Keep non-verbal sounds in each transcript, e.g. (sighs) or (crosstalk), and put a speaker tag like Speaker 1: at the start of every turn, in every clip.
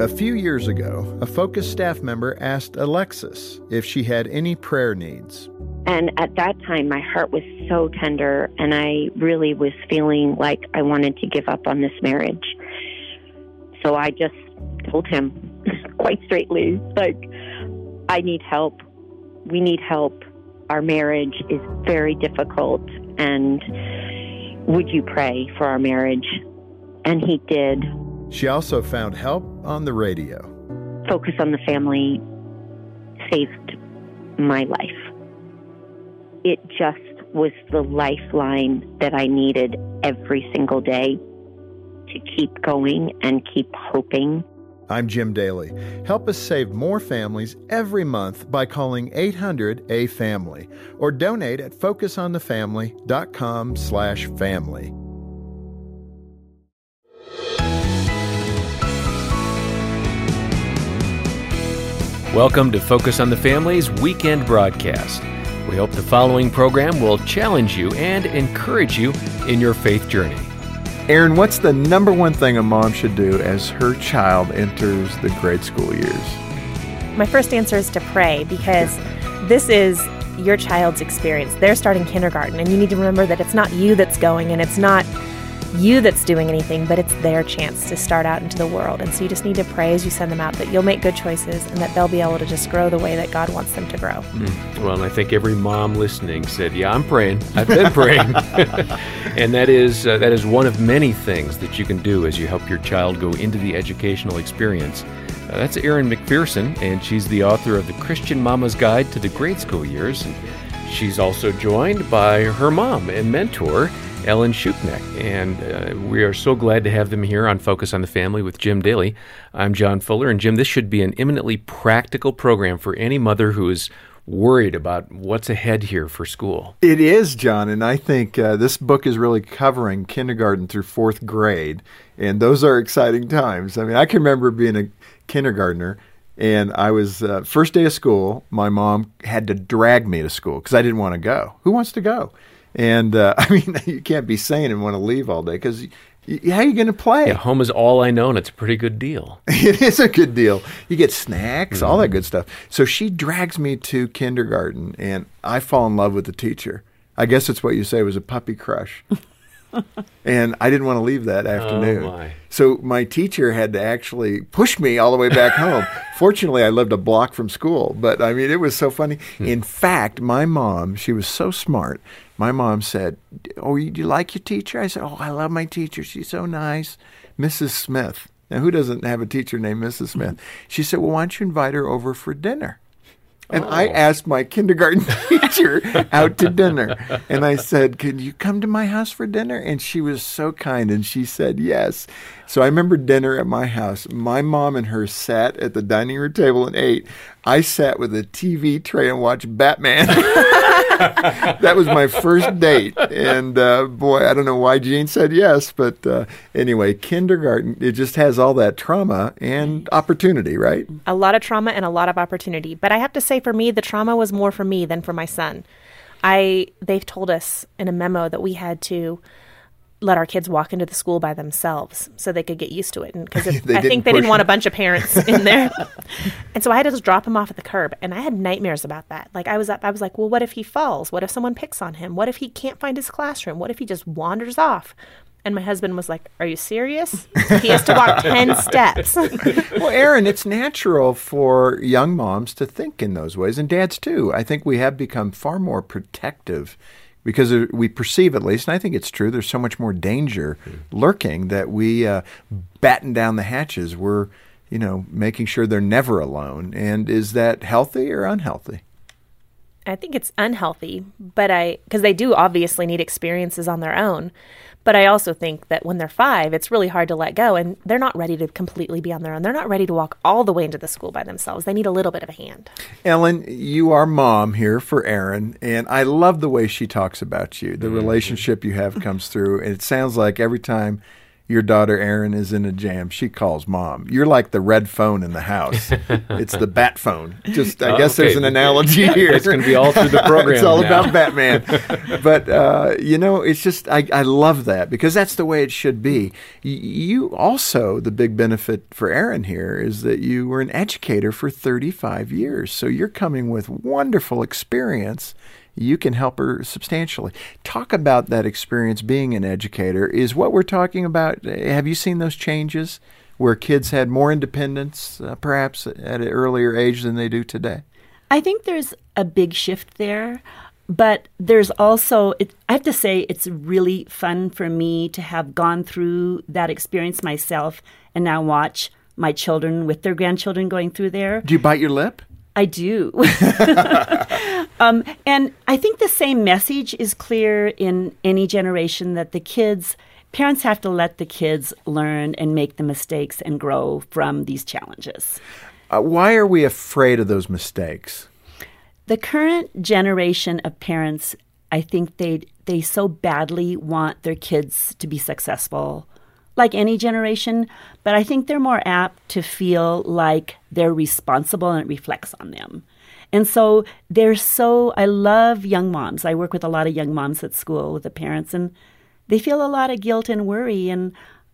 Speaker 1: A few years ago, a Focus staff member asked Alexis if she had any prayer needs.
Speaker 2: And at that time, my heart was so tender, and I really was feeling like I wanted to give up on this marriage. So I just told him (laughs) quite straightly, like, I need help. We need help. Our marriage is very difficult, and would you pray for our marriage? And he did.
Speaker 1: She also found help on the radio.
Speaker 2: Focus on the Family saved my life. It just was the lifeline that I needed every single day to keep going and keep hoping.
Speaker 1: I'm Jim Daly. Help us save more families every month by calling 800 A Family or donate at focusonthefamily.com/family.
Speaker 3: Welcome to Focus on the Family's weekend broadcast. We hope the following program will challenge you and encourage you in your faith journey.
Speaker 1: Erin, what's the number one thing a mom should do as her child enters the grade school years?
Speaker 4: My first answer is to pray because this is your child's experience. They're starting kindergarten, and you need to remember that it's not you that's going and it's not you that's doing anything, but it's their chance to start out into the world. And so you just need to pray as you send them out that you'll make good choices and that they'll be able to just grow the way that God wants them to grow.
Speaker 3: Mm. Well, and I think every mom listening said, "Yeah, I'm praying. I've been (laughs) praying," (laughs) and that is uh, that is one of many things that you can do as you help your child go into the educational experience. Uh, that's Erin MacPherson, and she's the author of the Christian Mama's Guide to the Grade School Years. And she's also joined by her mom and mentor. Ellen Schuknecht. And uh, we are so glad to have them here on Focus on the Family with Jim Daly. I'm John Fuller. And Jim, this should be an eminently practical program for any mother who is worried about what's ahead here for school.
Speaker 1: It is, John. And I think uh, this book is really covering kindergarten through fourth grade. And those are exciting times. I mean, I can remember being a kindergartner. And I was uh, first day of school. My mom had to drag me to school because I didn't want to go. Who wants to go? And uh, (laughs) I mean, you can't be sane and want to leave all day because how are you going to play?
Speaker 3: Yeah, home is all I know, and it's a pretty good deal. (laughs)
Speaker 1: it is a good deal. You get snacks, mm-hmm. all that good stuff. So she drags me to kindergarten, and I fall in love with the teacher. I guess it's what you say was a puppy crush. (laughs) and I didn't want to leave that afternoon.
Speaker 3: Oh my.
Speaker 1: So my teacher had to actually push me all the way back home. Fortunately, I lived a block from school, but I mean, it was so funny. Hmm. In fact, my mom, she was so smart. My mom said, "Oh, do you like your teacher?" I said, "Oh, I love my teacher. She's so nice, Mrs. Smith." Now, who doesn't have a teacher named Mrs. (laughs) Smith? She said, "Well, why don't you invite her over for dinner?" And oh. I asked my kindergarten (laughs) teacher out to dinner. And I said, Can you come to my house for dinner? And she was so kind and she said yes. So I remember dinner at my house. My mom and her sat at the dining room table and ate. I sat with a TV tray and watched Batman. (laughs) (laughs) that was my first date. And uh, boy, I don't know why Jean said yes, but uh, anyway, kindergarten, it just has all that trauma and opportunity, right?
Speaker 4: A lot of trauma and a lot of opportunity. But I have to say, for me, the trauma was more for me than for my son. I they've told us in a memo that we had to let our kids walk into the school by themselves so they could get used to it. And because (laughs) I think they didn't want a bunch of parents in (laughs) there, and so I had to just drop him off at the curb. And I had nightmares about that. Like I was up, I was like, well, what if he falls? What if someone picks on him? What if he can't find his classroom? What if he just wanders off? And my husband was like, Are you serious? He has to walk 10 (laughs) steps.
Speaker 1: well, Erin, it's natural for young moms to think in those ways, and dads too. I think we have become far more protective because we perceive at least, and I think it's true. There's so much more danger lurking that we uh, batten down the hatches. We're, you know, making sure they're never alone. And is that healthy or unhealthy?
Speaker 4: I think it's unhealthy, but I because they do obviously need experiences on their own. But I also think that when they're five, it's really hard to let go, and they're not ready to completely be on their own. They're not ready to walk all the way into the school by themselves. They need a little bit of a hand.
Speaker 1: Ellen, you are mom here for Erin, and I love the way she talks about you. The mm-hmm. relationship you have comes through, and it sounds like every time your daughter Erin is in a jam, she calls mom. You're like the red phone in the house. (laughs) it's the bat phone. Just I
Speaker 3: Oh,
Speaker 1: guess there's an analogy (laughs) here.
Speaker 3: It's gonna be all through the (laughs) program
Speaker 1: it's all
Speaker 3: now.
Speaker 1: about Batman. but uh, you know, it's just I, I love that because that's the way it should be. You also the big benefit for Erin here is that you were an educator for 35 years, so you're coming with wonderful experience. You can help her substantially. Talk about that experience being an educator. Is what we're talking about. Have you seen those changes where kids had more independence, uh, perhaps at an earlier age than they do today?
Speaker 5: I think there's a big shift there, but there's also, it, I have to say, it's really fun for me to have gone through that experience myself and now watch my children with their grandchildren going through there.
Speaker 1: Do you bite your lip?
Speaker 5: I do. (laughs) um, and I think the same message is clear in any generation that the kids, parents have to let the kids learn and make the mistakes and grow from these challenges.
Speaker 1: Uh, why are we afraid of those mistakes?
Speaker 5: The current generation of parents, I think they they so badly want their kids to be successful, like any generation, but I think they're more apt to feel like they're responsible and it reflects on them. And so they're so I love young moms. I work with a lot of young moms at school with the parents and they feel a lot of guilt and worry and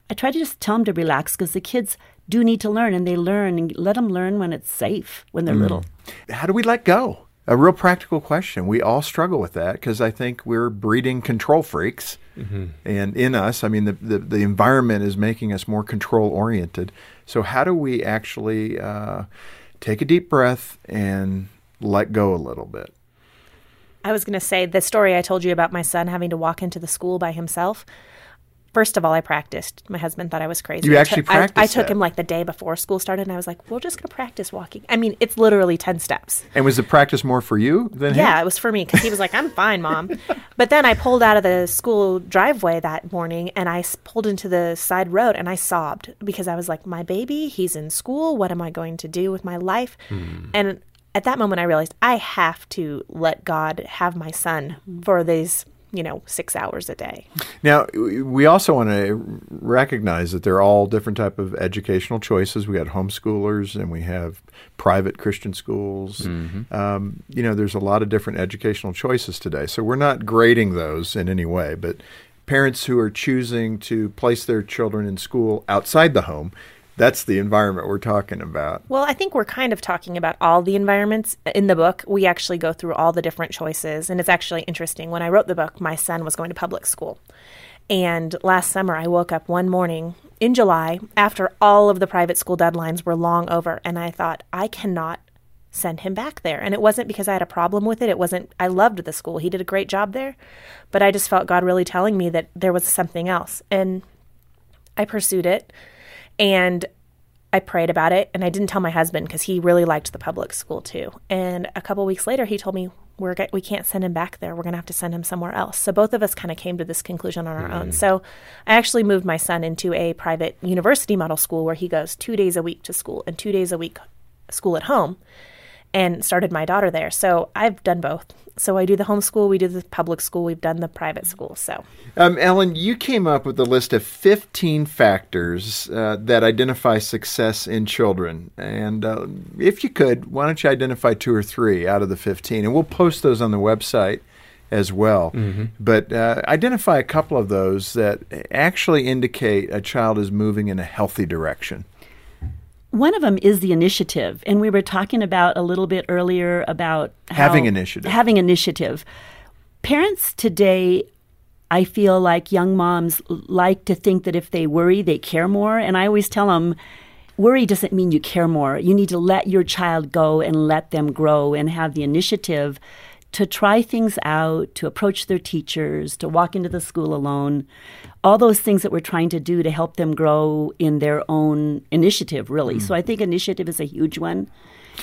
Speaker 5: I try to just tell them to relax because the kids do need to learn and they learn and let them learn when it's safe when they're little. Mm-hmm.
Speaker 1: How do we let go? A real practical question. We all struggle with that because I think we're breeding control freaks. And in us, I mean, the, the, the environment is making us more control oriented. So, how do we actually uh, take a deep breath and let go a little bit?
Speaker 4: I was going to say the story I told you about my son having to walk into the school by himself. First of all, I practiced. My husband thought I was crazy.
Speaker 1: You
Speaker 4: I
Speaker 1: actually
Speaker 4: took- I- I, took
Speaker 1: that?
Speaker 4: him like the day before school started, and I was like, "We're just going to practice walking." I mean, it's literally ten steps.
Speaker 1: And was the practice more for you than him?
Speaker 4: Yeah, it was for me because he was like, "I'm fine, mom." (laughs) But then I pulled out of the school driveway that morning, and I pulled into the side road, and I sobbed because I was like, "My baby, he's in school. What am I going to do with my life?" Hmm. And at that moment, I realized I have to let God have my son for these, you know, six hours a day.
Speaker 1: Now, we also want to recognize that there are all different type of educational choices. We got homeschoolers and we have private Christian schools. Um, you know, there's a lot of different educational choices today. So we're not grading those in any way, but parents who are choosing to place their children in school outside the home, that's the environment we're talking about.
Speaker 4: Well, I think we're kind of talking about all the environments in the book. We actually go through all the different choices, and it's actually interesting. When I wrote the book, my son was going to public school. And last summer, I woke up one morning in July after all of the private school deadlines were long over, and I thought, I cannot send him back there. And it wasn't because I had a problem with it. It wasn't, I loved the school. He did a great job there. But I just felt God really telling me that there was something else. And I pursued it and I prayed about it and I didn't tell my husband because he really liked the public school too. And a couple weeks later, he told me we're we can't send him back there. We're going to have to send him somewhere else. So both of us kind of came to this conclusion on our own. Mm. So I actually moved my son into a private university model school where he goes two days a week to school and two days a week school at home and started my daughter there. So I've done both. So I do the homeschool, we do the public school, we've done the private school. So
Speaker 1: Um, Ellen, you came up with a list of 15 factors uh, that identify success in children. And uh, if you could, why don't you identify two or three out of the 15? And we'll post those on the website as well. But uh, identify a couple of those that actually indicate a child is moving in a healthy direction.
Speaker 5: One of them is the initiative, and we were talking about a little bit earlier about
Speaker 1: Having initiative.
Speaker 5: Having initiative. Parents today, I feel like young moms like to think that if they worry, they care more, and I always tell them. Worry doesn't mean you care more. You need to let your child go and let them grow and have the initiative to try things out, to approach their teachers, to walk into the school alone. All those things that we're trying to do to help them grow in their own initiative, really. So I think initiative is a huge one.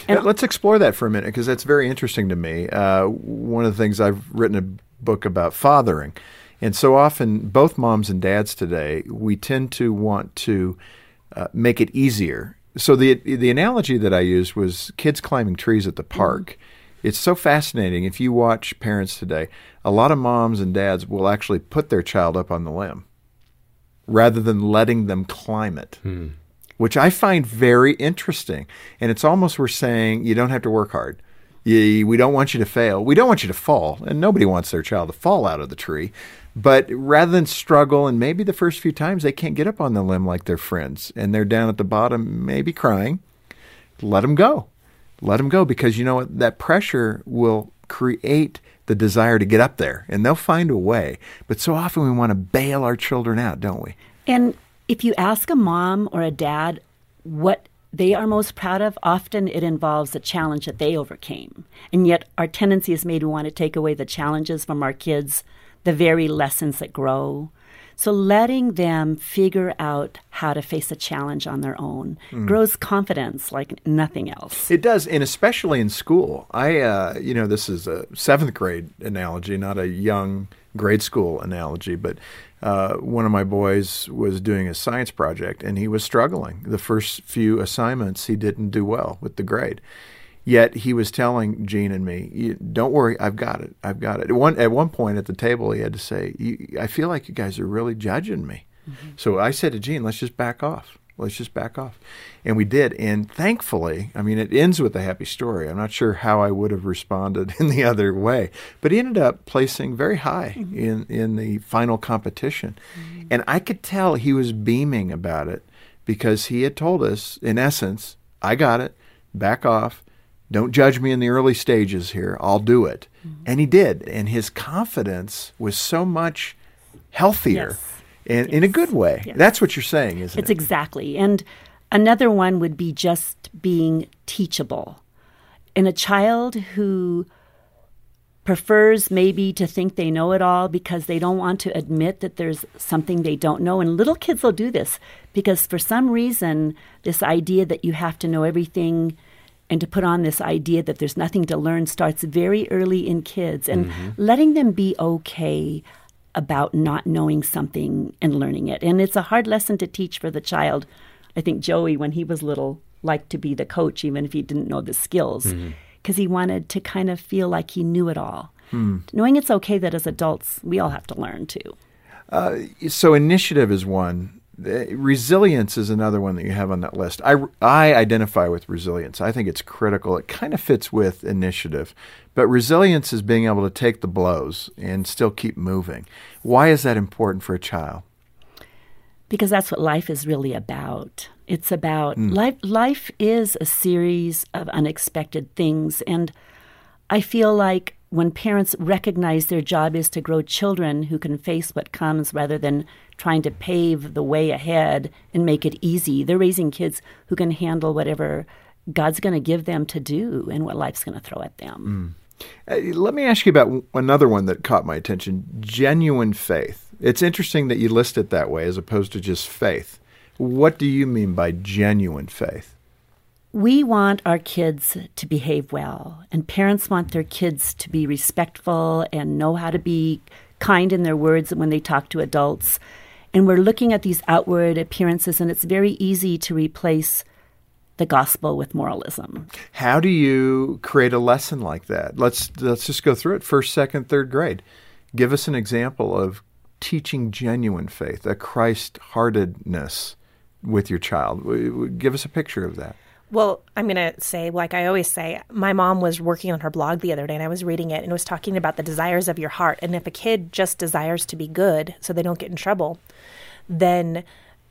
Speaker 1: Uh, Let's explore that for a minute because that's very interesting to me. Uh, one of the things I've written a book about fathering, and so often both moms and dads today we tend to want to uh, make it easier. So the the analogy that I used was kids climbing trees at the park. It's so fascinating. If you watch parents today, a lot of moms and dads will actually put their child up on the limb rather than letting them climb it. Hmm. Which I find very interesting. And it's almost we're saying you don't have to work hard. You, we don't want you to fail. We don't want you to fall. And nobody wants their child to fall out of the tree. But rather than struggle, and maybe the first few times they can't get up on the limb like their friends, and they're down at the bottom, maybe crying, let them go. Let them go because you know what? That pressure will create the desire to get up there, and they'll find a way. But so often we want to bail our children out, don't we?
Speaker 5: And if you ask a mom or a dad what they are most proud of, often it involves a challenge that they overcame. And yet our tendency is maybe want to take away the challenges from our kids, the very lessons that grow. So letting them figure out how to face a challenge on their own grows confidence like nothing else.
Speaker 1: It does, and especially in school. I, uh, you know, this is a seventh grade analogy, not a young grade school analogy, but uh, one of my boys was doing a science project and he was struggling. The first few assignments, he didn't do well with the grade. Yet he was telling Jean and me, "Don't worry, I've got it. I've got it." At one at one point at the table, he had to say, "I feel like you guys are really judging me." Mm-hmm. So I said to Jean, "Let's just back off. Let's just back off," and we did. And thankfully, I mean, it ends with a happy story. I'm not sure how I would have responded (laughs) in the other way, but he ended up placing very high mm-hmm. in in the final competition, mm-hmm. and I could tell he was beaming about it because he had told us, in essence, "I got it. Back off." Don't judge me in the early stages here. I'll do it. Mm-hmm. And he did. And his confidence was so much healthier
Speaker 5: Yes.
Speaker 1: and in a good way.
Speaker 5: Yes.
Speaker 1: That's what you're saying, isn't
Speaker 5: It's
Speaker 1: it?
Speaker 5: It's exactly. And another one would be just being teachable. In a child who prefers maybe to think they know it all because they don't want to admit that there's something they don't know. And little kids will do this because for some reason, this idea that you have to know everything and to put on this idea that there's nothing to learn starts very early in kids and mm-hmm. letting them be okay about not knowing something and learning it. And it's a hard lesson to teach for the child. I think Joey, when he was little, liked to be the coach, even if he didn't know the skills, mm-hmm. because he wanted to kind of feel like he knew it all. Hmm. Knowing it's okay that as adults, we all have to learn too.
Speaker 1: Uh, so initiative is one. Resilience is another one that you have on that list. I, I identify with resilience. I think it's critical. It kind of fits with initiative. But resilience is being able to take the blows and still keep moving. Why is that important for a child?
Speaker 5: because that's what life is really about. It's about hmm. life. Life is a series of unexpected things, and I feel like when parents recognize their job is to grow children who can face what comes rather than trying to pave the way ahead and make it easy, they're raising kids who can handle whatever God's going to give them to do and what life's going to throw at them.
Speaker 1: Uh, let me ask you about another one that caught my attention genuine faith. It's interesting that you list it that way as opposed to just faith. What do you mean by genuine faith?
Speaker 5: We want our kids to behave well, and parents want their kids to be respectful and know how to be kind in their words when they talk to adults. And we're looking at these outward appearances, and it's very easy to replace the gospel with moralism.
Speaker 1: How do you create a lesson like that? Let's let's just go through it. First, second, third grade. Give us an example of teaching genuine faith, a Christ-heartedness with your child. Give us a picture of that.
Speaker 4: Well, I'm going to say, like I always say, my mom was working on her blog the other day and I was reading it and it was talking about the desires of your heart. And if a kid just desires to be good so they don't get in trouble, then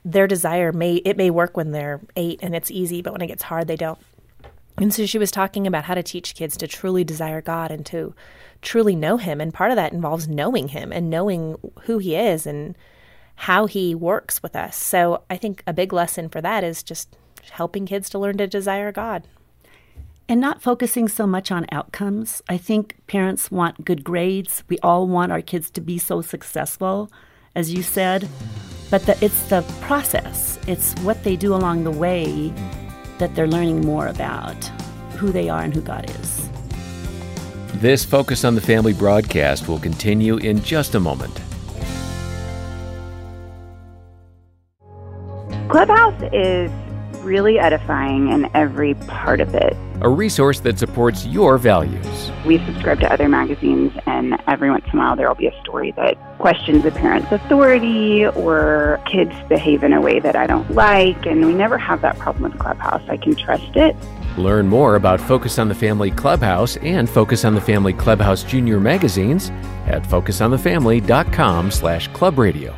Speaker 4: their desire may, it may work when they're eight and it's easy, but when it gets hard, they don't. And so she was talking about how to teach kids to truly desire God and to truly know Him. And part of that involves knowing Him and knowing who He is and how He works with us. So I think a big lesson for that is just helping kids to learn to desire God.
Speaker 5: And not focusing so much on outcomes. I think parents want good grades. We all want our kids to be so successful, as you said. But the, it's the process, it's what they do along the way that they're learning more about who they are and who God is.
Speaker 3: This Focus on the Family broadcast will continue in just a moment.
Speaker 6: Clubhouse is really edifying in every part of it.
Speaker 3: a resource that supports your values.
Speaker 6: We subscribe to other magazines, and every once in a while there will be a story that questions a parent's authority or kids behave in a way that I don't like, and we never have that problem with Clubhouse. I can trust it.
Speaker 3: Learn more about Focus on the Family Clubhouse and Focus on the Family Clubhouse Junior magazines at focusonthefamily.com slash clubradio.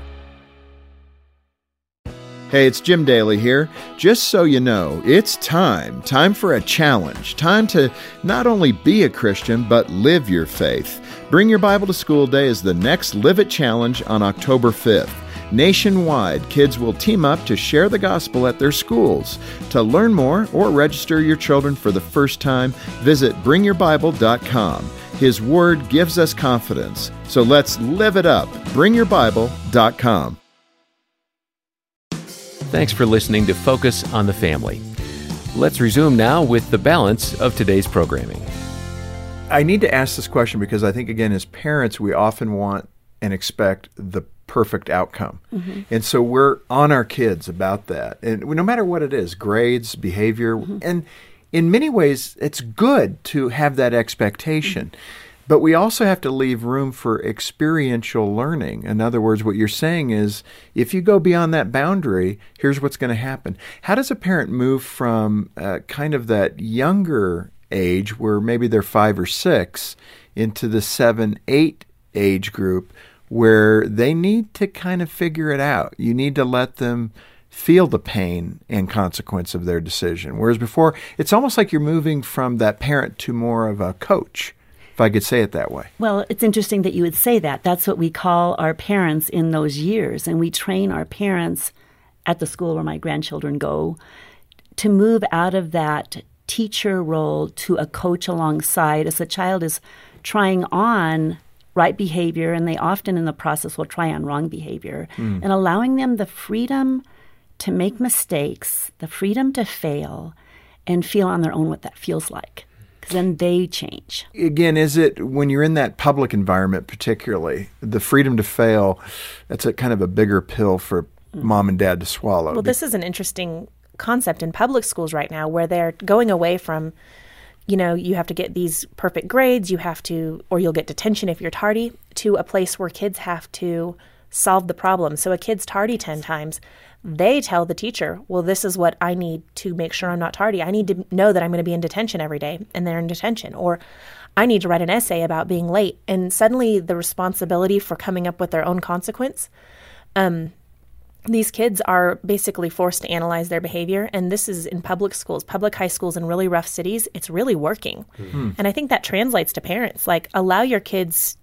Speaker 1: Hey, it's Jim Daly here. Just so you know, it's time. Time for a challenge. Time to not only be a Christian, but live your faith. Bring Your Bible to School Day is the next Live It Challenge on October 5th. Nationwide, kids will team up to share the gospel at their schools. To learn more or register your children for the first time, visit bringyourbible.com. His word gives us confidence. So let's live it up. Bringyourbible.com.
Speaker 3: Thanks for listening to Focus on the Family. Let's resume now with the balance of today's programming.
Speaker 1: I need to ask this question because I think, again, as parents, we often want and expect the perfect outcome. Mm-hmm. And so we're on our kids about that. And no matter what it is grades, behavior, mm-hmm. and in many ways, it's good to have that expectation. Mm-hmm. But we also have to leave room for experiential learning. In other words, what you're saying is if you go beyond that boundary, here's what's going to happen. How does a parent move from uh, kind of that younger age, where maybe they're five or six, into the seven, eight age group, where they need to kind of figure it out? You need to let them feel the pain and consequence of their decision. Whereas before, it's almost like you're moving from that parent to more of a coach if I could say it that way.
Speaker 5: Well, it's interesting that you would say that. That's what we call our parents in those years. And we train our parents at the school where my grandchildren go to move out of that teacher role to a coach alongside as the child is trying on right behavior and they often in the process will try on wrong behavior mm. and allowing them the freedom to make mistakes, the freedom to fail and feel on their own what that feels like because then they change.
Speaker 1: Again, is it when you're in that public environment, particularly the freedom to fail? That's a kind of a bigger pill for mm. mom and dad to swallow.
Speaker 4: Well, this is an interesting concept in public schools right now, where they're going away from. You know, you have to get these perfect grades, you have to, or you'll get detention if you're tardy, to a place where kids have to solve the problem. So a kid's tardy 10 times, they tell the teacher, well, this is what I need to make sure I'm not tardy. I need to know that I'm going to be in detention every day and they're in detention. Or I need to write an essay about being late. And suddenly the responsibility for coming up with their own consequence. Um, these kids are basically forced to analyze their behavior. And this is in public schools, public high schools in really rough cities. It's really working. Mm-hmm. And I think that translates to parents. Like, allow your kids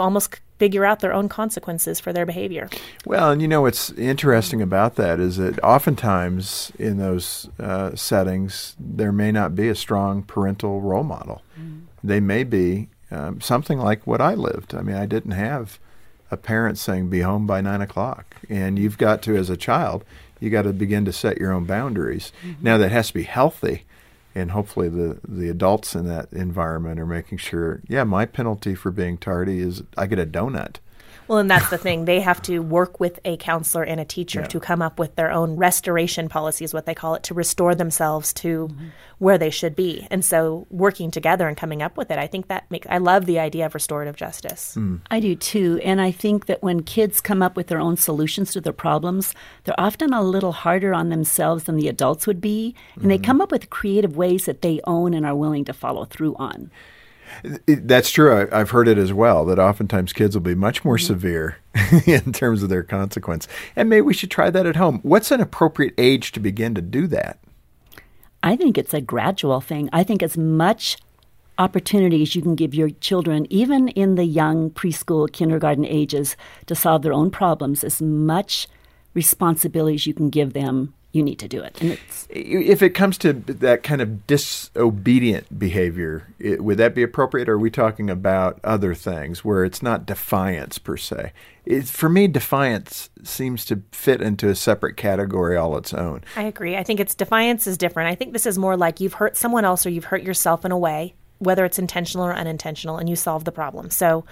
Speaker 4: to almost figure out their own consequences for their behavior.
Speaker 1: Well, and you know what's interesting about that is that oftentimes in those uh, settings there may not be a strong parental role model. Mm. They may be um, something like what I lived. I mean, I didn't have a parent saying "be home by nine o'clock," and you've got to, as a child, you got to begin to set your own boundaries. Mm-hmm. Now that has to be healthy and hopefully the the adults in that environment are making sure yeah my penalty for being tardy is i get a donut
Speaker 4: well, and that's the thing. They have to work with a counselor and a teacher yeah. to come up with their own restoration policies, what they call it, to restore themselves to mm-hmm. where they should be. And so, working together and coming up with it, I think that makes. I love the idea of restorative justice.
Speaker 5: Mm. I do too, and I think that when kids come up with their own solutions to their problems, they're often a little harder on themselves than the adults would be, and mm-hmm. they come up with creative ways that they own and are willing to follow through on.
Speaker 1: That's true. I, have heard it as well that oftentimes kids will be much more mm-hmm. severe (laughs) in terms of their consequence. And maybe we should try that at home. What's an appropriate age to begin to do that?
Speaker 5: I think it's a gradual thing. I think as much opportunities you can give your children, even in the young preschool, kindergarten ages, to solve their own problems, as much responsibilities you can give them you need to do it.
Speaker 1: if it comes to that kind of disobedient behavior, it, would that be appropriate? Or are we talking about other things where it's not defiance per se? It's, for me, defiance seems to fit into a separate category all its own.
Speaker 4: I agree. I think it's defiance is different. I think this is more like you've hurt someone else or you've hurt yourself in a way, whether it's intentional or unintentional, and you solve the problem. So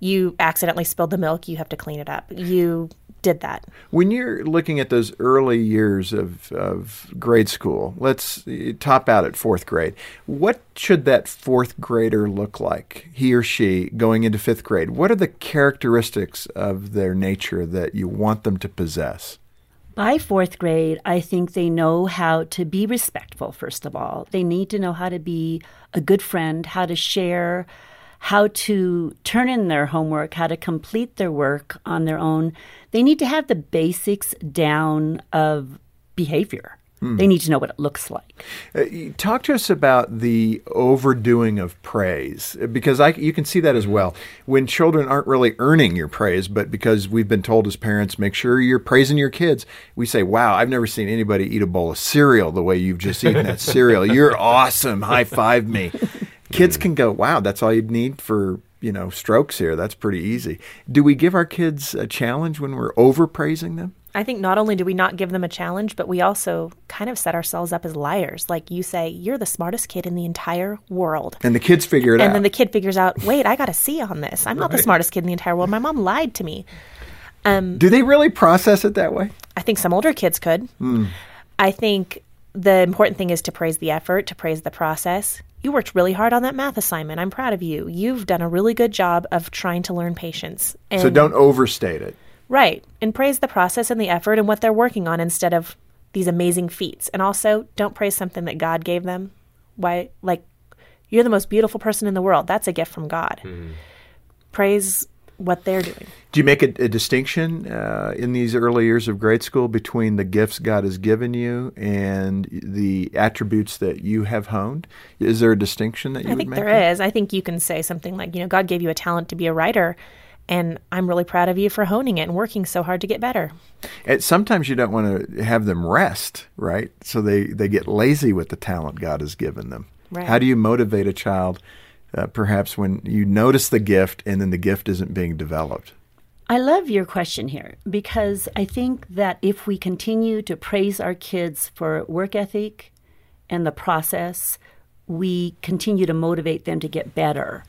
Speaker 4: you accidentally spilled the milk, you have to clean it up. You did that.
Speaker 1: When you're looking at those early years of, of grade school, let's top out at fourth grade. What should that fourth grader look like, he or she, going into fifth grade? What are the characteristics of their nature that you want them to possess?
Speaker 5: By fourth grade, I think they know how to be respectful, first of all. They need to know how to be a good friend, how to share, how to turn in their homework, how to complete their work on their own. They need to have the basics down of behavior. They need to know what it looks like.
Speaker 1: Uh, talk to us about the overdoing of praise, because I, you can see that as well. When children aren't really earning your praise, but because we've been told as parents, make sure you're praising your kids, we say, Wow, I've never seen anybody eat a bowl of cereal the way you've just eaten that (laughs) cereal. You're awesome. High five me. (laughs) Kids can go, Wow, that's all you need for you know strokes here. That's pretty easy. Do we give our kids a challenge when we're overpraising them?
Speaker 4: I think not only do we not give them a challenge, but we also kind of set ourselves up as liars. Like you say, you're the smartest kid in the entire world.
Speaker 1: And the kids figure it
Speaker 4: and
Speaker 1: out.
Speaker 4: And then the kid figures out, wait, I got a C on this. I'm not the smartest kid in the entire world. My mom lied to me.
Speaker 1: Um, do they really process it that way?
Speaker 4: I think some older kids could. Hmm. I think the important thing is to praise the effort, to praise the process. You worked really hard on that math assignment. I'm proud of you. You've done a really good job of trying to learn patience. And
Speaker 1: So don't overstate it.
Speaker 4: Right. And praise the process and the effort and what they're working on instead of these amazing feats. And also, don't praise something that God gave them. Why, like, you're the most beautiful person in the world. That's a gift from God. Mm-hmm. Praise what they're doing.
Speaker 1: Do you make a, a distinction uh, in these early years of grade school between the gifts God has given you and the attributes that you have honed? Is there a distinction that you
Speaker 4: I
Speaker 1: would
Speaker 4: think
Speaker 1: make?
Speaker 4: there is. I think you can say something like, you know, God gave you a talent to be a writer, and I'm really proud of you for honing it and working so hard to get better.
Speaker 1: And sometimes you don't want to have them rest, right? So they, they get lazy with the talent God has given them.
Speaker 4: Right.
Speaker 1: How do you motivate a child, uh, perhaps when you notice the gift and then the gift isn't being developed?
Speaker 5: I love your question here because I think that if we continue to praise our kids for work ethic and the process, we continue to motivate them to get better.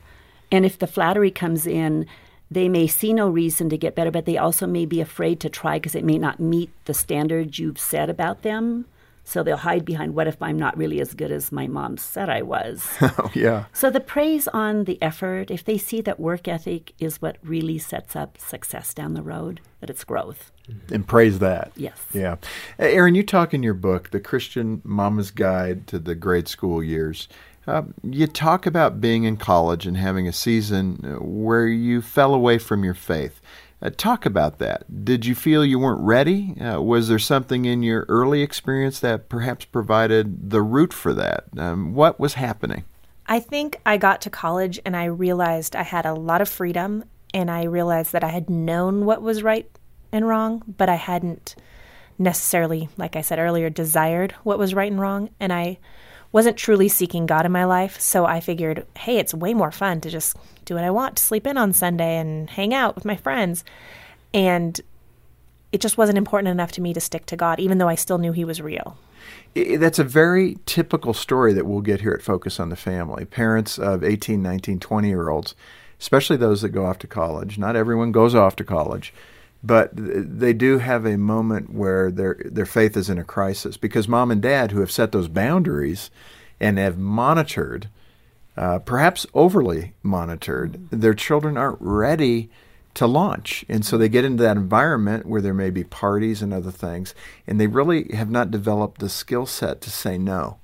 Speaker 5: And if the flattery comes in, they may see no reason to get better, but they also may be afraid to try because it may not meet the standards you've set about them. So they'll hide behind, what if I'm not really as good as my mom said I was? (laughs)
Speaker 1: Oh, yeah.
Speaker 5: So the praise on the effort, if they see that work ethic is what really sets up success down the road, that it's growth.
Speaker 1: And praise that.
Speaker 5: Yes.
Speaker 1: Yeah. Erin, you talk in your book, The Christian Mama's Guide to the Grade School Years. Uh, you talk about being in college and having a season uh, where you fell away from your faith. Uh, talk about that. Did you feel you weren't ready? Uh, was there something in your early experience that perhaps provided the root for that? Um, what was happening?
Speaker 4: I think I got to college and I realized I had a lot of freedom and I realized that I had known what was right and wrong, but I hadn't necessarily, like I said earlier, desired what was right and wrong. And I wasn't truly seeking God in my life. So I figured, hey, it's way more fun to just do what I want, to sleep in on Sunday and hang out with my friends. And it just wasn't important enough to me to stick to God, even though I still knew He was real.
Speaker 1: I- That's a very typical story that we'll get here at Focus on the Family. Parents of 18, 19, 20 year olds, especially those that go off to college. Not everyone goes off to college, but they do have a moment where their their faith is in a crisis because mom and dad who have set those boundaries and have monitored, uh, perhaps overly monitored, their children aren't ready to launch. And so they get into that environment where there may be parties and other things, and they really have not developed the skill set to say no.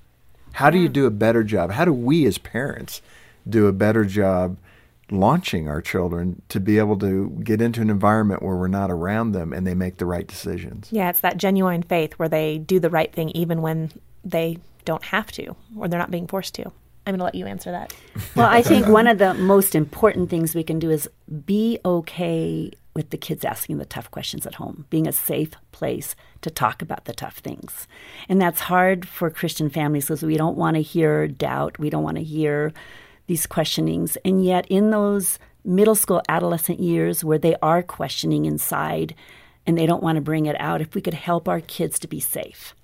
Speaker 1: How do you do a better job? How do we as parents do a better job launching our children to be able to get into an environment where we're not around them and they make the right decisions?
Speaker 4: Yeah, it's that genuine faith where they do the right thing even when they don't have to or they're not being forced to. I'm going to let you answer that. (laughs)
Speaker 5: Well, I think one of the most important things we can do is be okay with the kids asking the tough questions at home, being a safe place to talk about the tough things. And that's hard for Christian families because we don't want to hear doubt, we don't want to hear these questionings. And yet, in those middle school, adolescent years where they are questioning inside and they don't want to bring it out, if we could help our kids to be safe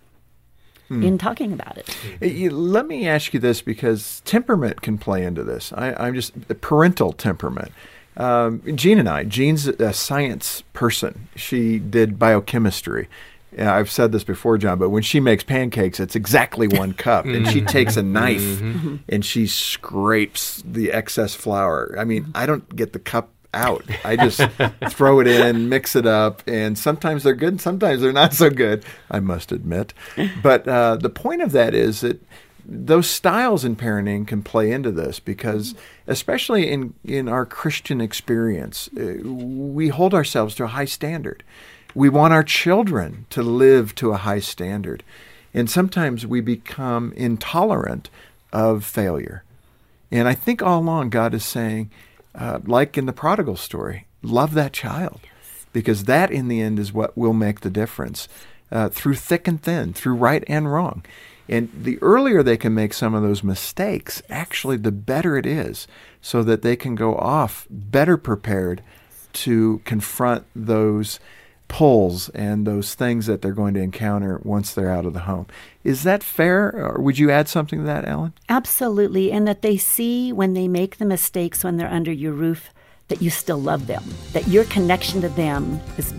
Speaker 5: Hmm. in talking about it.
Speaker 1: Let me ask you this because temperament can play into this. I, I'm just parental temperament. Um, Jean and I, Jean's a science person. She did biochemistry. Yeah, I've said this before, John, but when she makes pancakes, it's exactly one (laughs) cup. and she mm-hmm. takes a knife mm-hmm. and she scrapes the excess flour. I mean, mm-hmm. I don't get the cup out. I just (laughs) throw it in, mix it up, and sometimes they're good, sometimes they're not so good, I must admit. But uh, the point of that is that those styles in parenting can play into this because especially in in our Christian experience uh, we hold ourselves to a high standard we want our children to live to a high standard and sometimes we become intolerant of failure and I think all along God is saying uh, like in the prodigal story love that child. Because that in the end is what will make the difference uh, through thick and thin through right and wrong. And the earlier they can make some of those mistakes, actually, the better it is, so that they can go off better prepared to confront those pulls and those things that they're going to encounter once they're out of the home. Is that fair? Or would you add something to that, Ellen?
Speaker 5: Absolutely. And that they see when they make the mistakes when they're under your roof that you still love them, that your connection to them is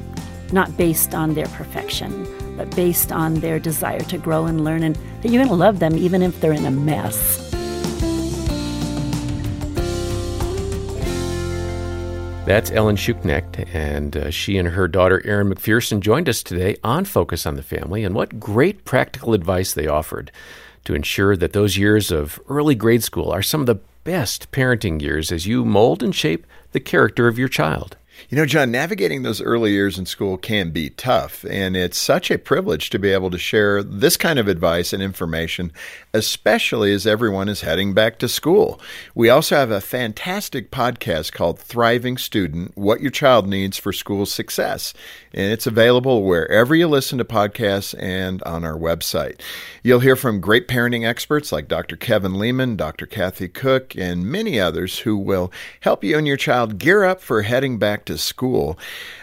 Speaker 5: not based on their perfection, but based on their desire to grow and learn, and that you're going to love them even if they're in a mess.
Speaker 3: That's Ellen Schuknecht, and uh, she and her daughter Erin MacPherson joined us today on Focus on the Family, and what great practical advice they offered to ensure that those years of early grade school are some of the best parenting years as you mold and shape the character of your child.
Speaker 1: You know, John, navigating those early years in school can be tough, and it's such a privilege to be able to share this kind of advice and information, especially as everyone is heading back to school. We also have a fantastic podcast called Thriving Student What Your Child Needs for School Success, and it's available wherever you listen to podcasts and on our website. You'll hear from great parenting experts like Dr. Kevin Leman, Dr. Kathy Koch, and many others who will help you and your child gear up for heading back to school.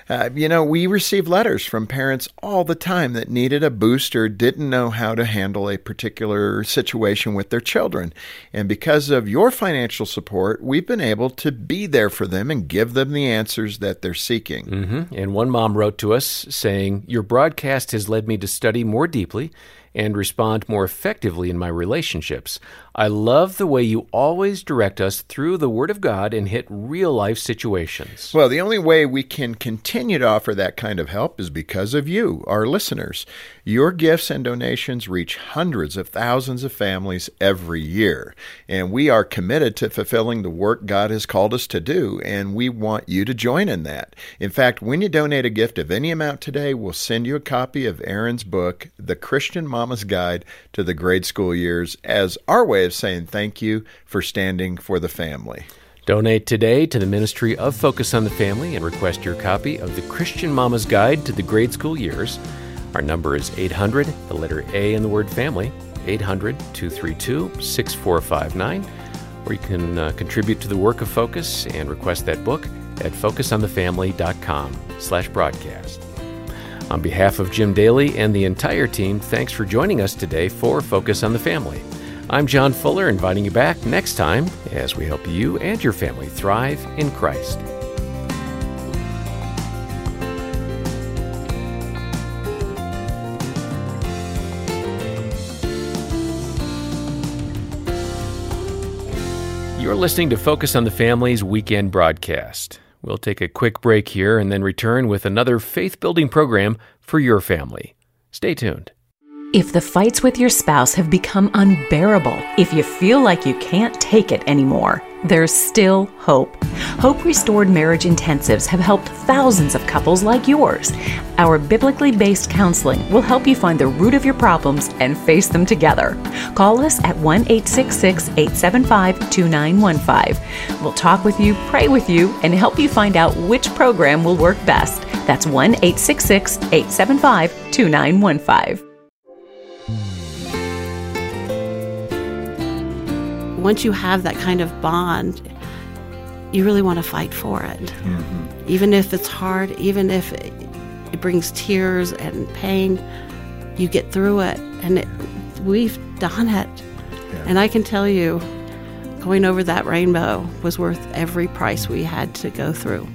Speaker 1: Uh, you know, we receive letters from parents all the time that needed a boost or didn't know how to handle a particular situation with their children. And because of your financial support, we've been able to be there for them and give them the answers that they're seeking.
Speaker 3: Mm-hmm. And one mom wrote to us saying, Your broadcast has led me to study more deeply and respond more effectively in my relationships. I love the way you always direct us through the Word of God and hit real life situations.
Speaker 1: Well, the only way we can continue to offer that kind of help is because of you, our listeners. Your gifts and donations reach hundreds of thousands of families every year, and we are committed to fulfilling the work God has called us to do, and we want you to join in that. In fact, when you donate a gift of any amount today, we'll send you a copy of Erin's book, The Christian Mama's Guide to the Grade School Years, as our way of saying thank you for standing for the family.
Speaker 3: Donate today to the Ministry of Focus on the Family and request your copy of the Christian Mama's Guide to the Grade School Years. Our number is 800, the letter A in the word family, 800 232 6459. Or you can uh, contribute to the work of Focus and request that book at focusonthefamily.com slash broadcast. On behalf of Jim Daly and the entire team, thanks for joining us today for Focus on the Family. I'm John Fuller, inviting you back next time as we help you and your family thrive in Christ. You're listening to Focus on the Family's weekend broadcast. We'll take a quick break here and then return with another faith building program for your family. Stay tuned.
Speaker 7: If the fights with your spouse have become unbearable, if you feel like you can't take it anymore, there's still hope. Hope Restored Marriage Intensives have helped thousands of couples like yours. Our biblically based counseling will help you find the root of your problems and face them together. Call us at 1 866 875 2915. We'll talk with you, pray with you, and help you find out which program will work best. That's 1 866 875 2915.
Speaker 8: Once you have that kind of bond, you really want to fight for it. Mm-hmm. Even if it's hard, even if it, it, brings tears and pain, you get through it. And it, we've done it. Yeah. And I can tell you, going over that rainbow was worth every price we had to go through.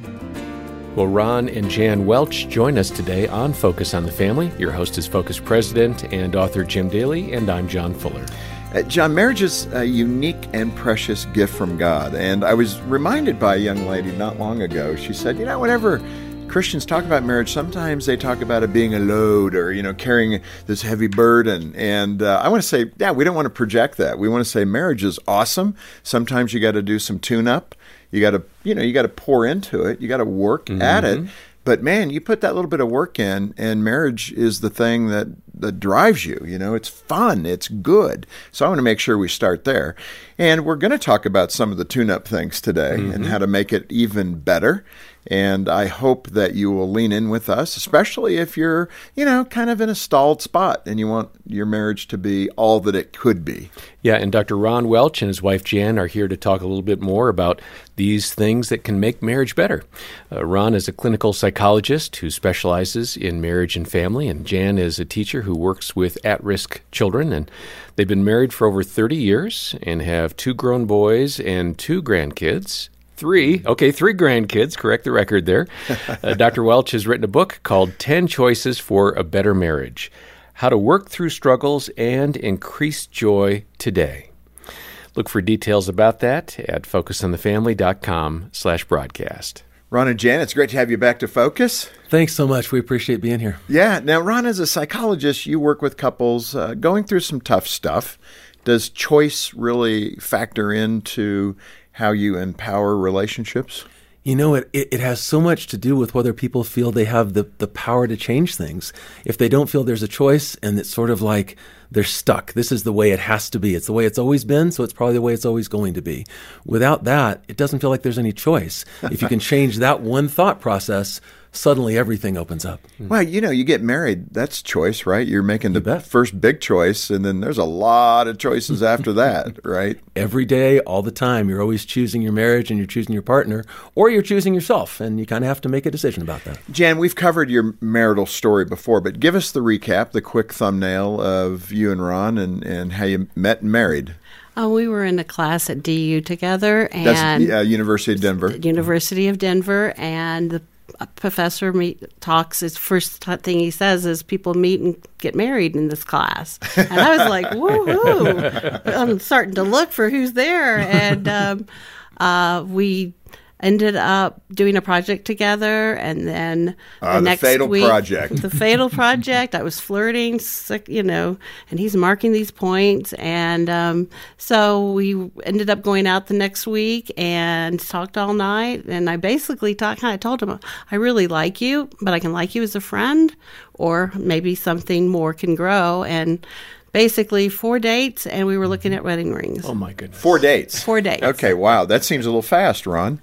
Speaker 3: Well, Ron and Jan Welch join us today on Focus on the Family. Your host is Focus President and author Jim Daly, and I'm John Fuller.
Speaker 1: Uh, John, marriage is a unique and precious gift from God. And I was reminded by a young lady not long ago. She said, You know, whenever Christians talk about marriage, sometimes they talk about it being a load or, you know, carrying this heavy burden. And uh, I want to say, yeah, we don't want to project that. We want to say marriage is awesome. Sometimes you got to do some tune up. You got to, you know, you got to pour into it. You got to work mm-hmm. at it. But man, you put that little bit of work in, and marriage is the thing that that drives you. You know, it's fun, it's good. So I want to make sure we start there. And we're going to talk about some of the tune-up things today mm-hmm. and how to make it even better. And I hope that you will lean in with us, especially if you're, you know, kind of in a stalled spot and you want your marriage to be all that it could be.
Speaker 3: Yeah, and Dr. Ron Welch and his wife Jan are here to talk a little bit more about these things that can make marriage better. Uh, Ron is a clinical psychologist who specializes in marriage and family, and Jan is a teacher who works with at risk children. And they've been married for over 30 years and have two grown boys and two grandkids three, okay, three grandkids, correct the record there. Uh, (laughs) Dr. Welch has written a book called 10 Choices for a Better Marriage How to Work Through Struggles and Increase Joy Today. Look for details about that at focusonthefamily.com slash broadcast.
Speaker 1: Ron and Jan, it's great to have you back to Focus.
Speaker 9: Thanks so much. We appreciate being here.
Speaker 1: Yeah. Now, Ron, as a psychologist, you work with couples uh, going through some tough stuff. Does choice really factor into how you empower relationships?
Speaker 9: You know, it, it, it, has so much to do with whether people feel they have the, the power to change things. If they don't feel there's a choice and it's sort of like they're stuck, this is the way it has to be. It's the way it's always been, so it's probably the way it's always going to be. Without that, it doesn't feel like there's any choice. if you can change that one thought process, suddenly everything opens up.
Speaker 1: Well, you know, you get married, that's choice, right? You're making the first big choice, and then there's a lot of choices (laughs) after that, right?
Speaker 9: Every day, all the time, you're always choosing your marriage and you're choosing your partner, or you're choosing yourself, and you kind of have to make a decision about that.
Speaker 1: Jan, we've covered your marital story before, but give us the recap, the quick thumbnail of you and Ron and, and how you met and married.
Speaker 8: Oh, we were in a class at DU together, and
Speaker 1: That's, uh, University of Denver.
Speaker 8: University of Denver, and the a professor meet, talks, his first thing he says is people meet and get married in this class. And I was like, woohoo! I'm starting to look for who's there. And um, uh, we ended up doing a project together, and then
Speaker 1: uh,
Speaker 8: the,
Speaker 1: the
Speaker 8: next
Speaker 1: fatal
Speaker 8: week,
Speaker 1: project,
Speaker 8: the fatal project. I was flirting, you know, and he's marking these points, and um, so we ended up going out the next week and talked all night. And I basically talked. I told him, I really like you, but I can like you as a friend, or maybe something more can grow. And basically four dates and we were looking at wedding rings.
Speaker 3: Oh my goodness.
Speaker 1: Four dates.
Speaker 8: Four dates.
Speaker 1: Okay, wow. That seems a little fast, Ron.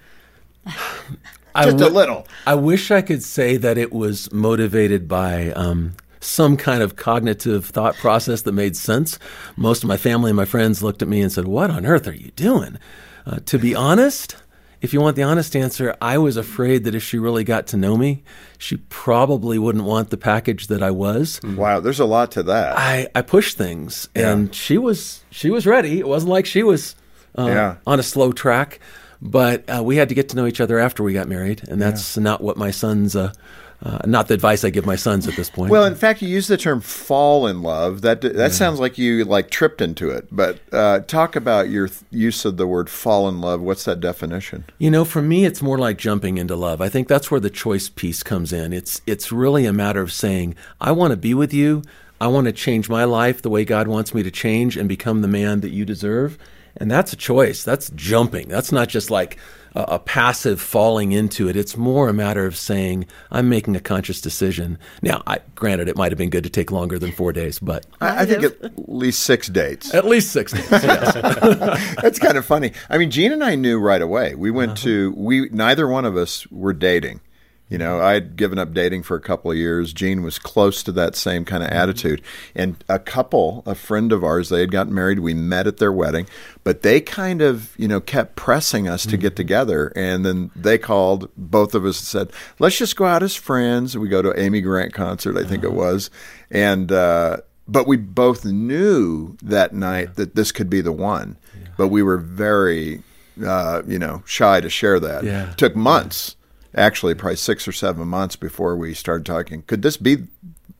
Speaker 9: Just
Speaker 1: w- a little.
Speaker 9: I wish I could say that it was motivated by um, some kind of cognitive thought process that made sense. Most of my family and my friends looked at me and said, What on earth are you doing? Uh, to be honest, if you want the honest answer, I was afraid that if she really got to know me, she probably wouldn't want the package that I was.
Speaker 1: Wow, there's a lot to that.
Speaker 9: I, I pushed things, and she was she was ready. It wasn't like she was uh, yeah. on a slow track. But uh, we had to get to know each other after we got married, and that's yeah. not what my sons. Uh, uh, not the advice I give my sons at this point.
Speaker 1: Well, in fact, you use the term "fall in love." That that yeah. sounds like you like tripped into it. But uh, talk about your th- use of the word "fall in love." What's that definition?
Speaker 9: You know, for me, it's more like jumping into love. I think that's where the choice piece comes in. It's it's really a matter of saying, "I want to be with you. I want to change my life the way God wants me to change and become the man that you deserve." And that's a choice. That's jumping. That's not just like a, a, passive falling into it. It's more a matter of saying, I'm making a conscious decision. Now, I, granted, it might have been good to take longer than four days, but.
Speaker 1: I, I think at least six dates.
Speaker 9: At least six dates, yes. (laughs)
Speaker 1: That's kind of funny. I mean, Jean and I knew right away. We went uh-huh. to, we neither one of us were dating. You know, I'd given up dating for a couple of years. Jean was close to that same kind of mm-hmm. attitude. And a couple, a friend of ours, they had gotten married. We met at their wedding, but they kind of, you know, kept pressing us to get mm-hmm. together. And then they called both of us and said, let's just go out as friends. We go to Amy Grant concert, I think uh-huh. it was. And, uh, but we both knew that night that this could be the one. But we were very, uh, you know, shy to share that.
Speaker 9: Yeah.
Speaker 1: Took months, actually, probably six or seven months before we started talking. Could this be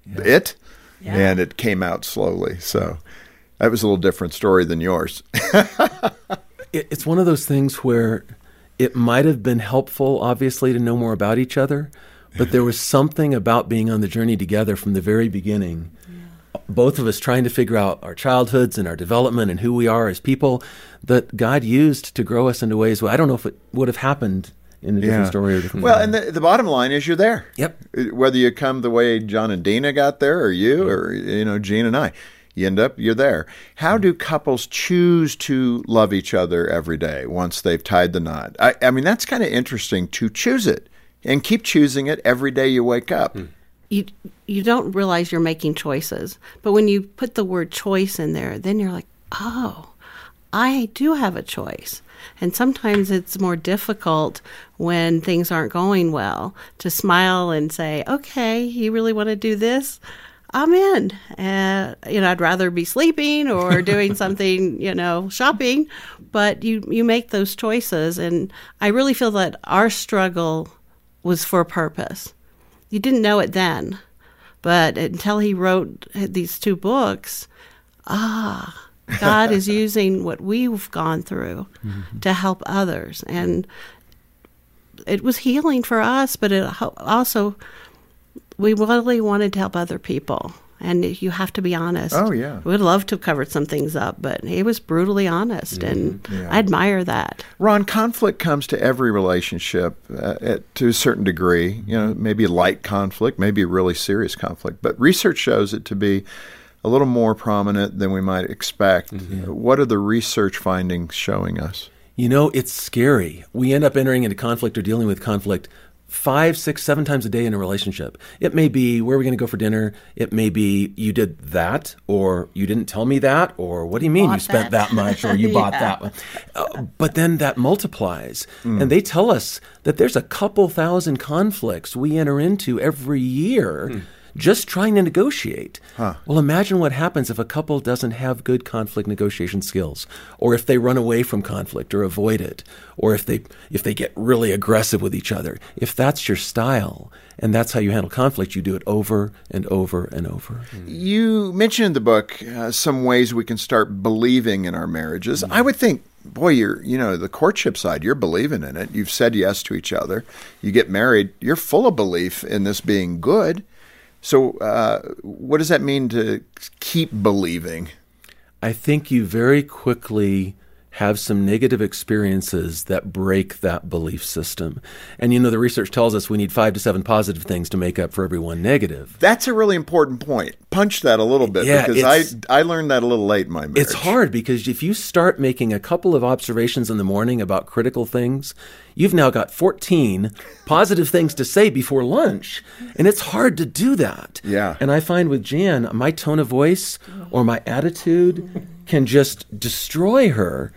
Speaker 1: it? And it came out slowly. So that was a little different story than yours. (laughs)
Speaker 9: it, it's one of those things where it might have been helpful, obviously, to know more about each other, but there was something about being on the journey together from the very beginning. Both of us trying to figure out our childhoods and our development and who we are as people that God used to grow us into ways. Well, I don't know if it would have happened in a different story or different.
Speaker 1: Well,
Speaker 9: way.
Speaker 1: and the, the bottom line is you're there.
Speaker 9: Yep.
Speaker 1: Uh, Whether you come the way John and Dena got there, or you, or you know Jean and I, you end up you're there. How do couples choose to love each other every day once they've tied the knot? I, I mean, that's kind of interesting to choose it and keep choosing it every day you wake up.
Speaker 8: you you don't realize you're making choices. But when you put the word choice in there, then you're like, oh, I do have a choice. And sometimes it's more difficult when things aren't going well to smile and say, okay, you really want to do this? I'm in. Uh, you know, I'd rather be sleeping or (laughs) doing something, you know, shopping. But you, you make those choices. And I really feel that our struggle was for a purpose. You didn't know it then, but until he wrote these two books, ah, God is using what we've gone through to help others. And it was healing for us, but it also, we really wanted to help other people. And you have to be honest.
Speaker 1: Oh, yeah.
Speaker 8: We'd love to have covered some things up, but he was brutally honest, and
Speaker 1: Yeah.
Speaker 8: I admire that.
Speaker 1: Ron, conflict comes to every relationship uh, at, to a certain degree. You know, maybe light conflict, maybe really serious conflict, but research shows it to be a little more prominent than we might expect. Mm-hmm. Uh, what are the research findings showing us?
Speaker 9: You know, it's scary. We end up entering into conflict or dealing with conflict five, six, seven times a day in a relationship. It may be where are we going to go for dinner? It may be you did that, or you didn't tell me that, or what do you mean you
Speaker 8: Bought
Speaker 9: spent
Speaker 8: that.
Speaker 9: that, much, or (laughs) you bought that one? Uh, but then that multiplies. Mm. And they tell us that there's a couple thousand conflicts we enter into every year. Hmm. Just trying to negotiate. Well, imagine what happens if a couple doesn't have good conflict negotiation skills, or if they run away from conflict or avoid it, or if they if they get really aggressive with each other. If that's your style and that's how you handle conflict, you do it over and over and over.
Speaker 1: You mentioned in the book uh, some ways we can start believing in our marriages. I would think, boy, you're you know the courtship side, you're believing in it. You've said yes to each other. You get married, you're full of belief in this being good. So, uh, what does that mean to keep believing?
Speaker 9: I think you very quickly have some negative experiences that break that belief system. And you know, the research tells us we need five to seven positive things to make up for every one negative.
Speaker 1: That's a really important point. Punch that a little bit
Speaker 9: Yeah,
Speaker 1: because I I learned that a little late in my marriage.
Speaker 9: It's hard because if you start making a couple of observations in the morning about critical things, you've now got 14 positive things to say before lunch. And it's hard to do that.
Speaker 1: Yeah.
Speaker 9: And I find with Jan, my tone of voice or my attitude can just destroy her.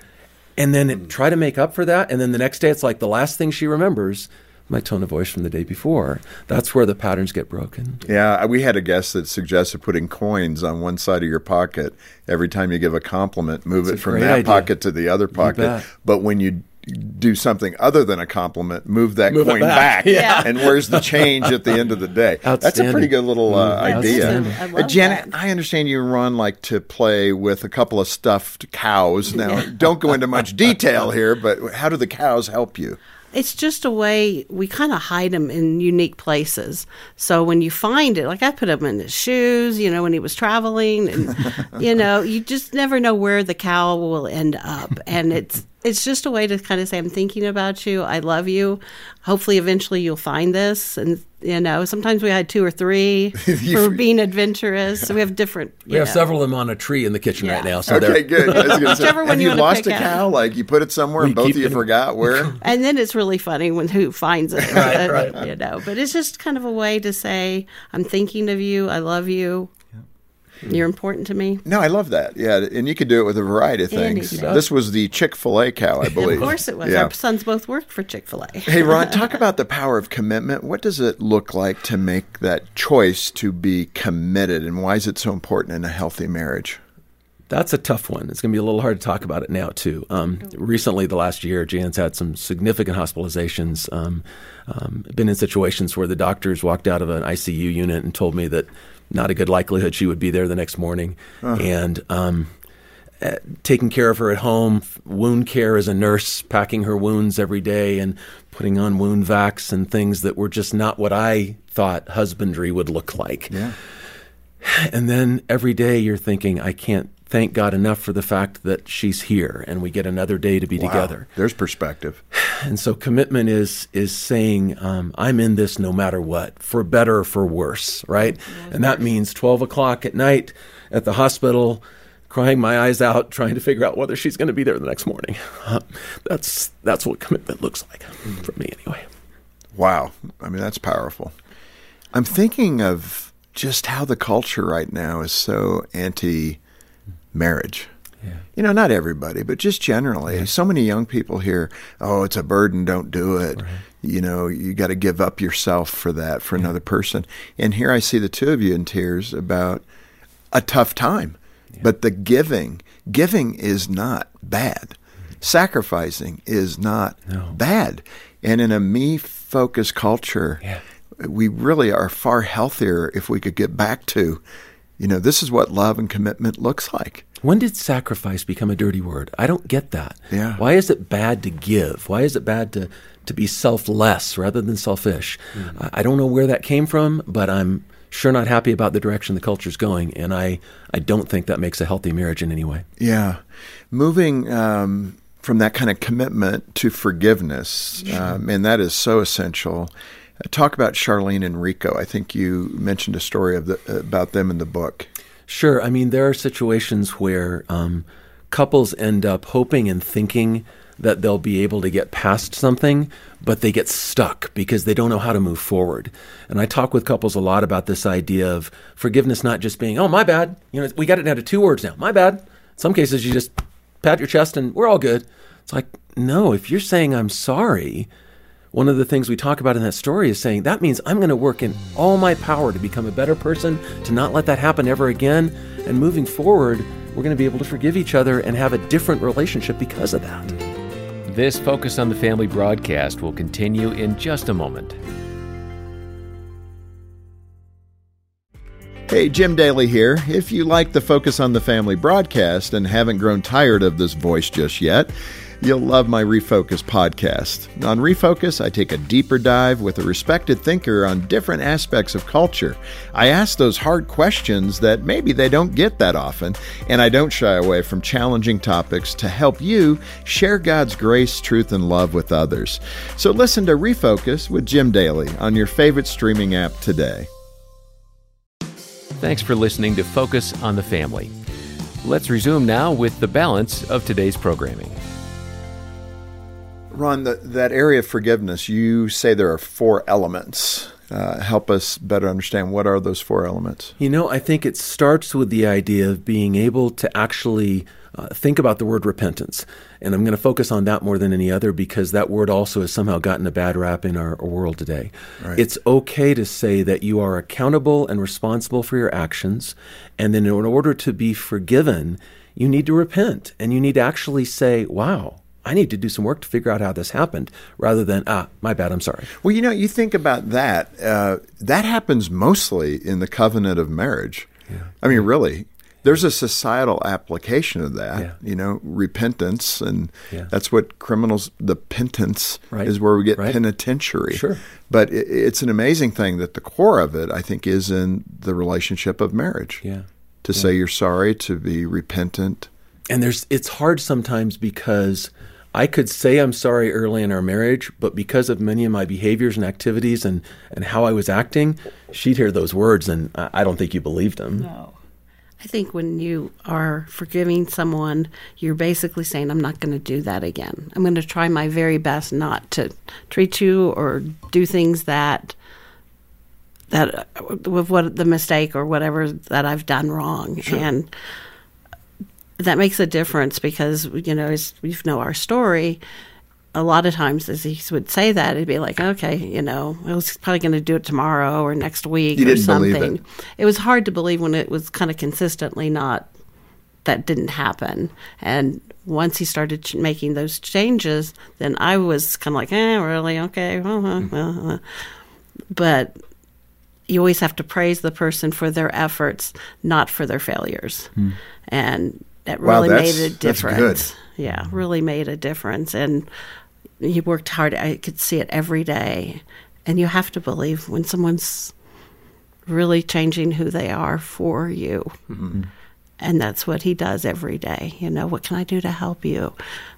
Speaker 9: And then it- try to make up for that. And then the next day, it's like the last thing she remembers my tone of voice from the day before. That's where the patterns get broken.
Speaker 1: Yeah, we had a guest that suggested putting coins on one side of your pocket every time you give a compliment. Move
Speaker 9: That's
Speaker 1: it from that
Speaker 9: idea.
Speaker 1: pocket to the other pocket. But when you do something other than a compliment, move that
Speaker 9: Move
Speaker 1: coin
Speaker 9: back.
Speaker 1: back. (laughs)
Speaker 9: Yeah.
Speaker 1: And where's the change at the end of the day? (laughs) That's a pretty good little uh,
Speaker 9: Mm,
Speaker 1: idea.
Speaker 8: I
Speaker 1: Uh,
Speaker 8: love
Speaker 1: Janet,
Speaker 8: that.
Speaker 1: I understand you run like to play with a couple of stuffed cows. (laughs) Now, don't go into much detail here, but how do the cows help you?
Speaker 8: It's just a way we kind of hide them in unique places. So when you find it, like I put him in his shoes, you know, when he was traveling, and you know, you just never know where the cow will end up. And it's it's just a way to kind of say, I'm thinking about you. I love you. Hopefully, eventually, you'll find this. And you know, sometimes we had two or three (laughs) for being adventurous. So we have different.
Speaker 9: We have
Speaker 8: know.
Speaker 9: several of them on a tree in the kitchen right now. So
Speaker 1: Okay,
Speaker 9: they're
Speaker 1: good. I was (laughs) say,
Speaker 8: Whichever one
Speaker 1: have
Speaker 8: you
Speaker 1: you lost
Speaker 8: pick
Speaker 1: a
Speaker 8: out.
Speaker 1: cow? Like you put it somewhere and both of you
Speaker 9: it-
Speaker 1: forgot where? (laughs)
Speaker 8: and then it's really funny when who finds it,
Speaker 9: Right, right.
Speaker 8: You know, but it's just kind of a way to say, "I'm thinking of you. I love you." You're important to me.
Speaker 1: No, I love that. Yeah, and you could do it with a variety of things.
Speaker 8: Anything.
Speaker 1: This was the Chick Fil A cow, I believe.
Speaker 8: Of course it was.
Speaker 1: Yeah.
Speaker 8: Our sons both worked for Chick fil A.
Speaker 1: Hey, Ron, (laughs) talk about the power of commitment. What does it look like to make that choice to be committed, and why is it so important in a healthy marriage?
Speaker 9: That's a tough one. It's going to be a little hard to talk about it now, too. Um, recently, the last year, Jan's had some significant hospitalizations. Um, um, been in situations where the doctors walked out of an ICU unit and told me that not a good likelihood she would be there the next morning. And um, uh, taking care of her at home, wound care as a nurse, packing her wounds every day and putting on wound vacs and things that were just not what I thought husbandry would look like.
Speaker 1: Yeah.
Speaker 9: And then every day you're thinking, I can't thank God enough for the fact that she's here and we get another day to be
Speaker 1: Wow.
Speaker 9: together.
Speaker 1: There's perspective. (sighs)
Speaker 9: And so commitment is is saying um, I'm in this no matter what, for better or for worse, right? And that means 12 o'clock at night at the hospital, crying my eyes out, trying to figure out whether she's going to be there the next morning. (laughs) that's that's what commitment looks like for me, anyway.
Speaker 1: Wow. I mean, that's powerful. I'm thinking of just how the culture right now is so anti marriage. You know, not everybody, but just generally. So many young people hear, oh, it's a burden, don't do it. You know, you got to give up yourself for that, for another person. And here I see the two of you in tears about a tough time. But the giving, giving is not bad. Sacrificing is not bad. And in a me focused culture, we really are far healthier if we could get back to, you know, this is what love and commitment looks like.
Speaker 9: When did sacrifice become a dirty word? I don't get that.
Speaker 1: Yeah.
Speaker 9: Why is it bad to give? Why is it bad to, to be selfless rather than selfish? I, I don't know where that came from, but I'm sure not happy about the direction the culture's going, and I, I don't think that makes a healthy marriage in any way.
Speaker 1: Yeah. Moving um, from that kind of commitment to forgiveness, um, and that is so essential. Talk about Charlene and Rico. I think you mentioned a story of the, about them in the book.
Speaker 9: Sure. I mean, there are situations where um, couples end up hoping and thinking that they'll be able to get past something, but they get stuck because they don't know how to move forward. And I talk with couples a lot about this idea of forgiveness not just being, oh, my bad. You know, we got it down to two words now. My bad. In some cases, you just pat your chest and we're all good. It's like, no, if you're saying I'm sorry, one of the things we talk about in that story is saying that means I'm going to work in all my power to become a better person, to not let that happen ever again. And moving forward, we're going to be able to forgive each other and have a different relationship because of that.
Speaker 3: This Focus on the Family broadcast will continue in just a moment.
Speaker 1: Hey, Jim Daly here. If you like the Focus on the Family broadcast and haven't grown tired of this voice just yet, you'll love my Refocus podcast. On Refocus, I take a deeper dive with a respected thinker on different aspects of culture. I ask those hard questions that maybe they don't get that often, and I don't shy away from challenging topics to help you share God's grace, truth, and love with others. So listen to Refocus with Jim Daly on your favorite streaming app today.
Speaker 3: Thanks for listening to Focus on the Family. Let's resume now with the balance of today's programming.
Speaker 1: Ron, the, that area of forgiveness, you say there are four elements. Uh, help us better understand what are those four elements.
Speaker 9: You know, I think it starts with the idea of being able to actually uh, think about the word repentance. And I'm going to focus on that more than any other because that word also has somehow gotten a bad rap in our, our world today.
Speaker 1: Right.
Speaker 9: It's okay to say that you are accountable and responsible for your actions. And then, in order to be forgiven, you need to repent and you need to actually say, wow. I need to do some work to figure out how this happened rather than, ah, my bad, I'm sorry.
Speaker 1: Well, you know, you think about that. Uh, that happens mostly in the covenant of marriage. Yeah. I mean, really, there's a societal application of that.
Speaker 9: Yeah.
Speaker 1: You know, repentance, and
Speaker 9: Yeah.
Speaker 1: that's what criminals. The penance
Speaker 9: Right.
Speaker 1: is where we get
Speaker 9: Right.
Speaker 1: penitentiary.
Speaker 9: Sure.
Speaker 1: But it, it's an amazing thing that the core of it, I think, is in the relationship of marriage.
Speaker 9: Yeah.
Speaker 1: To say you're sorry, to be repentant.
Speaker 9: and there's it's hard sometimes because I could say I'm sorry early in our marriage, but because of many of my behaviors and activities and, and how I was acting, she'd hear those words and I, don't think you believed them.
Speaker 5: No.
Speaker 8: I think when you are forgiving someone, you're basically saying, I'm not going to do that again. I'm going to try my very best not to treat you or do things that that uh, with what the mistake or whatever that I've done wrong, and that makes a difference because you know as you know our story. A lot of times, as he would say that, it'd be like, okay, you know, I was probably going to do it tomorrow or next week
Speaker 1: You
Speaker 8: or something.
Speaker 1: it.
Speaker 8: it was hard to believe when it was kind of consistently not that didn't happen. And once he started ch- making those changes, then I was kind of like, eh, really? Okay. Uh, well, uh. But you always have to praise the person for their efforts, not for their failures. And that really
Speaker 1: that's-
Speaker 8: made a
Speaker 1: that's good.
Speaker 8: difference. Yeah, really made a difference. And he worked hard. I could see it every day. And you have to believe when someone's really changing who they are for you. Mm-hmm. And that's what he does every day. You know, what can I do to help you?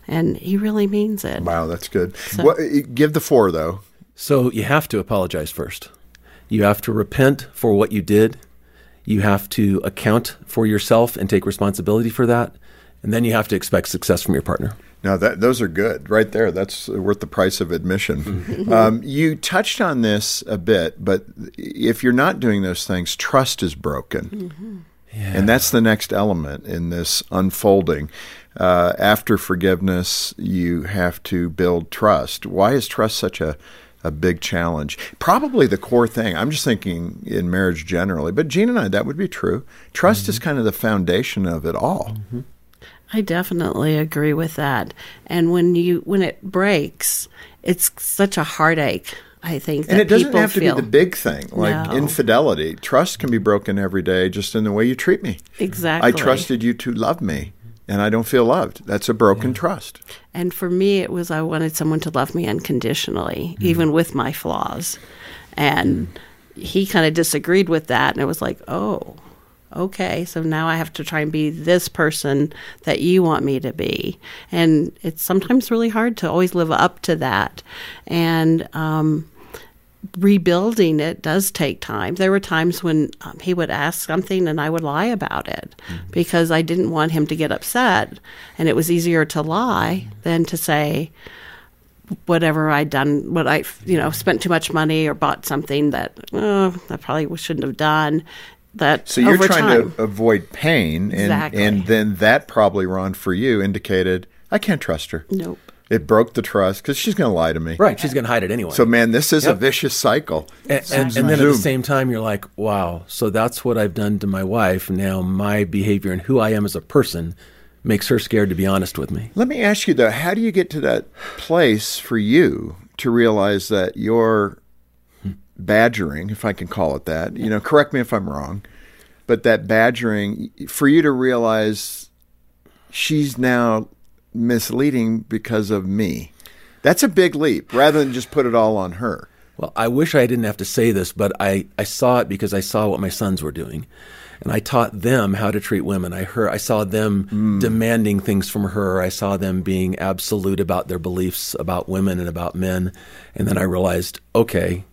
Speaker 8: And he really means it.
Speaker 1: Wow, that's good. What, eh, give the four though.
Speaker 9: So you have to apologize first. You have to repent for what you did. You have to account for yourself and take responsibility for that. And then you have to expect success from your partner.
Speaker 1: Now that those are good right there. That's worth the price of admission. (laughs) um, you touched on this a bit, but if you're not doing those things, trust is broken, and that's the next element in this unfolding. Uh, after forgiveness, you have to build trust. Why is trust such a a big challenge? Probably the core thing. I'm just thinking in marriage generally, but Jean and I, that would be true. Trust is mm-hmm. kind of the foundation of it all. Mm-hmm.
Speaker 8: I definitely agree with that. And when you when it breaks, it's such a heartache. I think,
Speaker 1: And it doesn't have to
Speaker 8: feel.
Speaker 1: be the big thing, like
Speaker 8: No.
Speaker 1: infidelity. Trust can be broken every day just in the way you treat me.
Speaker 8: Exactly.
Speaker 1: I trusted you to love me, and I don't feel loved. That's a broken trust.
Speaker 8: And for me, it was I wanted someone to love me unconditionally, even with my flaws. And he kind of disagreed with that. And it was like, oh, okay. So now I have to try and be this person that you want me to be. And it's sometimes really hard to always live up to that. And, um, rebuilding it does take time. There were times when um, he would ask something and I would lie about it because I didn't want him to get upset. And it was easier to lie than to say whatever I'd done, what I, you know, spent too much money or bought something that oh, I probably shouldn't have done. That
Speaker 1: So you're trying
Speaker 8: time,
Speaker 1: to avoid pain, and
Speaker 8: Exactly.
Speaker 1: and then that probably, Ron, for you, indicated I can't trust her.
Speaker 8: Nope.
Speaker 1: It broke the trust because she's going to lie to me.
Speaker 9: Right. She's going to hide it anyway.
Speaker 1: So, man, this is a vicious cycle.
Speaker 9: And, and, and then at the same time, you're like, wow, so that's what I've done to my wife. Now my behavior and who I am as a person makes her scared to be honest with me.
Speaker 1: Let me ask you though, how do you get to that place for you to realize that your badgering, if I can call it that, you know, correct me if I'm wrong, but that badgering for you to realize she's now misleading because of me. That's a big leap rather than just put it all on her.
Speaker 9: Well, I wish I didn't have to say this, but I, I saw it because I saw what my sons were doing. And I taught them how to treat women. I heard I saw them mm. demanding things from her. I saw them being absolute about their beliefs about women and about men. And then I realized, okay,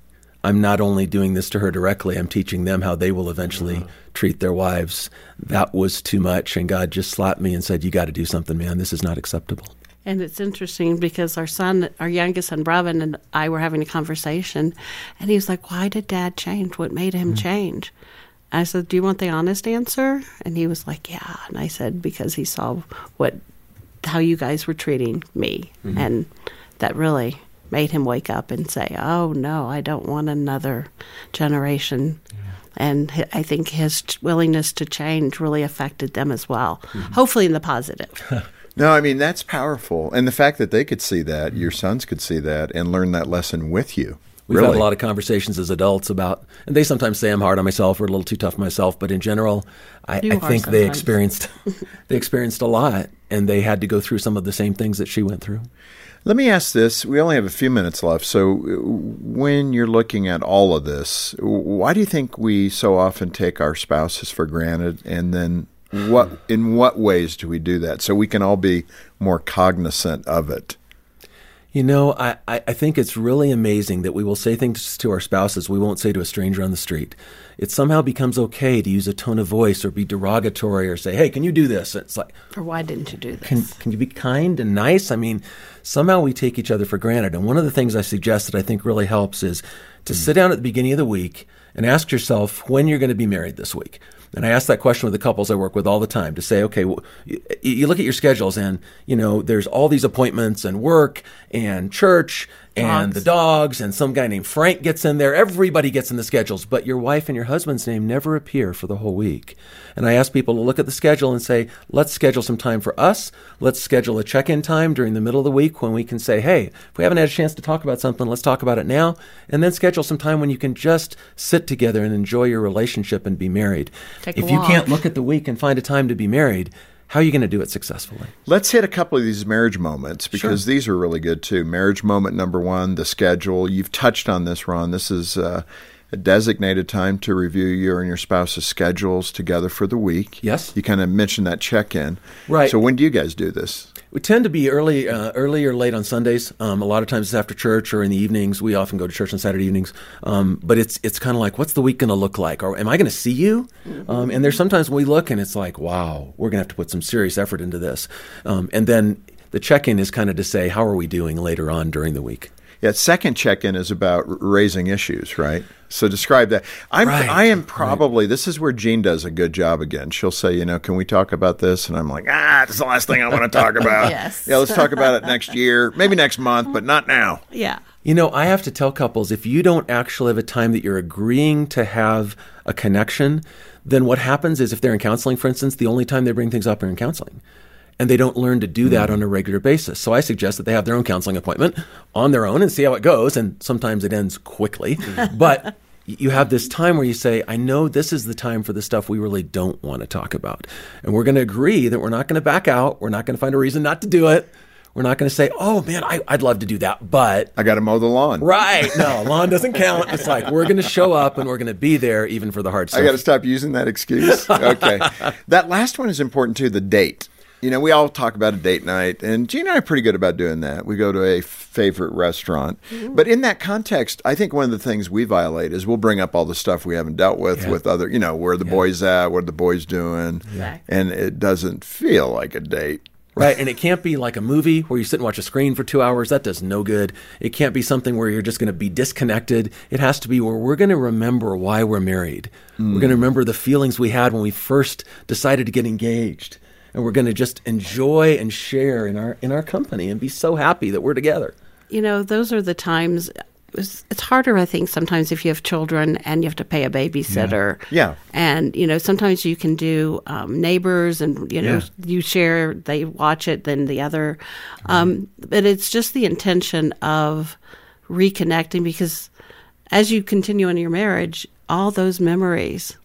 Speaker 9: I'm not only doing this to her directly, I'm teaching them how they will eventually treat their wives. That was too much and God just slapped me and said, "You got to do something, man. This is not acceptable."
Speaker 8: And it's interesting because our son, our youngest son, Brevin, and I were having a conversation, and he was like, Why did dad change? What made him mm-hmm. change? I said, Do you want the honest answer? And he was like, Yeah. And I said, Because he saw what, how you guys were treating me. Mm-hmm. And that really made him wake up and say, Oh, no, I don't want another generation. And I think his willingness to change really affected them as well, mm-hmm. hopefully in the positive. (laughs)
Speaker 1: No, I mean that's powerful. And the fact that they could see that, your sons could see that and learn that lesson with you.
Speaker 9: We've
Speaker 1: really.
Speaker 9: had a lot of conversations as adults about, and they sometimes say I'm hard on myself or a little too tough on myself. But in general, I, I
Speaker 8: are
Speaker 9: think they experienced (laughs) they experienced a lot, and they had to go through some of the same things that she went through.
Speaker 1: Let me ask this. We only have a few minutes left. So, uh, when you're looking at all of this, why do you think we so often take our spouses for granted? And then, what in what ways do we do that so we can all be more cognizant of it?
Speaker 9: You know, I, I I think it's really amazing that we will say things to our spouses we won't say to a stranger on the street. it somehow becomes okay to use a tone of voice or be derogatory or say, "Hey, can you do this?" It's like,
Speaker 8: or why didn't you do this?
Speaker 9: can can you be kind and nice? I mean, somehow we take each other for granted. And one of the things I suggest that I think really helps is to hmm. sit down at the beginning of the week and ask yourself when you're going to be married this week. And I ask that question with the couples I work with all the time to say, okay, well, you, you look at your schedules and, you know, there's all these appointments and work and church and the dogs and some guy named Frank gets in there. Everybody gets in the schedules, but your wife and your husband's name never appear for the whole week. And I ask people to look at the schedule and say, let's schedule some time for us. Let's schedule a check-in time during the middle of the week when we can say, hey, if we haven't had a chance to talk about something, let's talk about it now. And then schedule some time when you can just sit together and enjoy your relationship and be married.
Speaker 8: Take
Speaker 9: if you can't look at the week and find a time to be married, how are you going to do it successfully?
Speaker 1: Let's hit a couple of these marriage moments because these are really good too. Marriage moment number one, the schedule. You've touched on this, Ron. This is uh, a designated time to review your and your spouse's schedules together for the week.
Speaker 9: Yes.
Speaker 1: You kind of mentioned that check in.
Speaker 9: Right.
Speaker 1: So when do you guys do this?
Speaker 9: We tend to be early, uh, early or late on Sundays. Um, a lot of times it's after church or in the evenings. We often go to church on Saturday evenings. Um, but it's it's kind of like, what's the week going to look like? Or am I going to see you? Um, and there's sometimes when we look and it's like, wow, we're going to have to put some serious effort into this. Um, and then the check-in is kind of to say, how are we doing later on during the week?
Speaker 1: Yeah, second check-in is about raising issues, right? So describe that. I'm
Speaker 9: Right,
Speaker 1: I am probably this is where Jean does a good job again. She'll say, you know, can we talk about this? And I'm like, ah, it's the last thing I want to talk about. (laughs)
Speaker 8: Yes.
Speaker 1: Yeah, let's talk about it next year, maybe next month, but not now.
Speaker 8: yeah.
Speaker 9: You know, I have to tell couples if you don't actually have a time that you're agreeing to have a connection, then what happens is if they're in counseling, for instance, the only time they bring things up are in counseling. And they don't learn to do that hmm. on a regular basis. So I suggest that they have their own counseling appointment on their own and see how it goes. And sometimes it ends quickly. Hmm. (laughs) (laughs) but you have this time where you say, I know this is the time for the stuff we really don't want to talk about. And we're going to agree that we're not going to back out. We're not going to find a reason not to do it. We're not going to say, oh man, I, I'd love to do that, but
Speaker 1: I got to mow the lawn.
Speaker 9: Right. No, lawn doesn't count. It's like we're going to show up and we're going to be there even for the hard stuff.
Speaker 1: I got to stop using that excuse. Okay. (laughs) that last one is important too the date. You know, we all talk about a date night, and Jean and I are pretty good about doing that. We go to a favorite restaurant. Mm-hmm. But in that context, I think one of the things we violate is we'll bring up all the stuff we haven't dealt with with other, you know, where the boys at, what the boys doing. And it doesn't feel like a date.
Speaker 9: Right. And it can't be like a movie where you sit and watch a screen for two hours. That does no good. It can't be something where you're just going to be disconnected. It has to be where we're going to remember why we're married. We're mm. going to remember the feelings we had when we first decided to get engaged. And we're going to just enjoy and share in our in our company and be so happy that we're together.
Speaker 8: You know, those are the times. It's, it's harder, I think, sometimes if you have children and you have to pay a babysitter.
Speaker 1: Yeah.
Speaker 8: And, you know, sometimes you can do um, neighbors and, you know,
Speaker 1: Yeah.
Speaker 8: you share, they watch it, then the other. Um, but it's just the intention of reconnecting because as you continue in your marriage, all those memories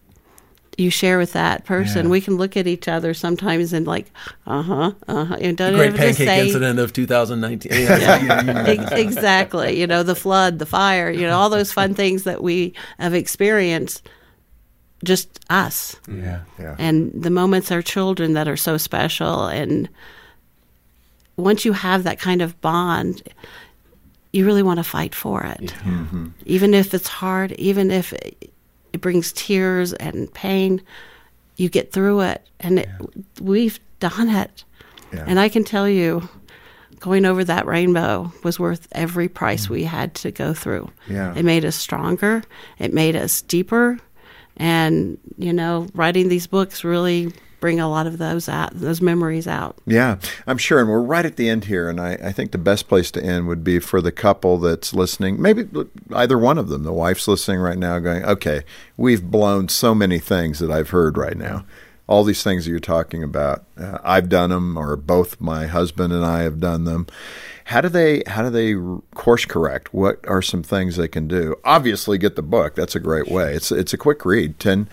Speaker 8: you share with that person. We can look at each other sometimes and like, uh huh, uh huh. And don't
Speaker 9: Great
Speaker 8: ever just
Speaker 9: pancake
Speaker 8: say,
Speaker 9: incident of 2019. (laughs) Yeah. (laughs)
Speaker 8: Ex- exactly. You know, the flood, the fire, you know, all those fun things that we have experienced, just us.
Speaker 9: yeah.
Speaker 1: Yeah.
Speaker 8: And the moments our children that are so special. And once you have that kind of bond, you really want to fight for it. Even if it's hard, even if it brings tears and pain, you get through it. And it, we've done it.
Speaker 1: Yeah.
Speaker 8: And I can tell you, going over that rainbow was worth every price mm. we had to go through.
Speaker 1: Yeah.
Speaker 8: It made us stronger, it made us deeper. And, you know, writing these books really bring a lot of those out, those memories out.
Speaker 1: Yeah, I'm sure. And we're right at the end here. And I, I think the best place to end would be for the couple that's listening. Maybe either one of them, the wife's listening right now, going, okay, we've blown so many things that I've heard right now. All these things that you're talking about, uh, I've done them, or both my husband and I have done them. How do they how do they course correct? What are some things they can do? Obviously, get the book. That's a great way. It's it's a quick read. 10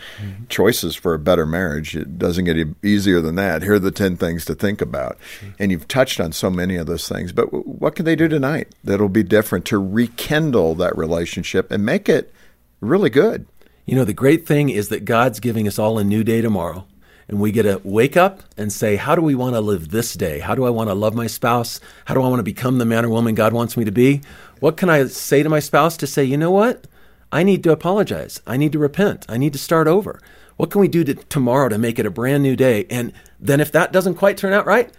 Speaker 1: choices for a better marriage. It doesn't get e- easier than that. Here are the ten things to think about, and you've touched on so many of those things. But w- what can they do tonight that'll be different to rekindle that relationship and make it really good?
Speaker 9: You know, the great thing is that God's giving us all a new day tomorrow. And we get to wake up and say, How do we want to live this day? How do I want to love my spouse? How do I want to become the man or woman God wants me to be? What can I say to my spouse to say, You know what? I need to apologize. I need to repent. I need to start over. What can we do to, tomorrow to make it a brand new day? And then if that doesn't quite turn out right,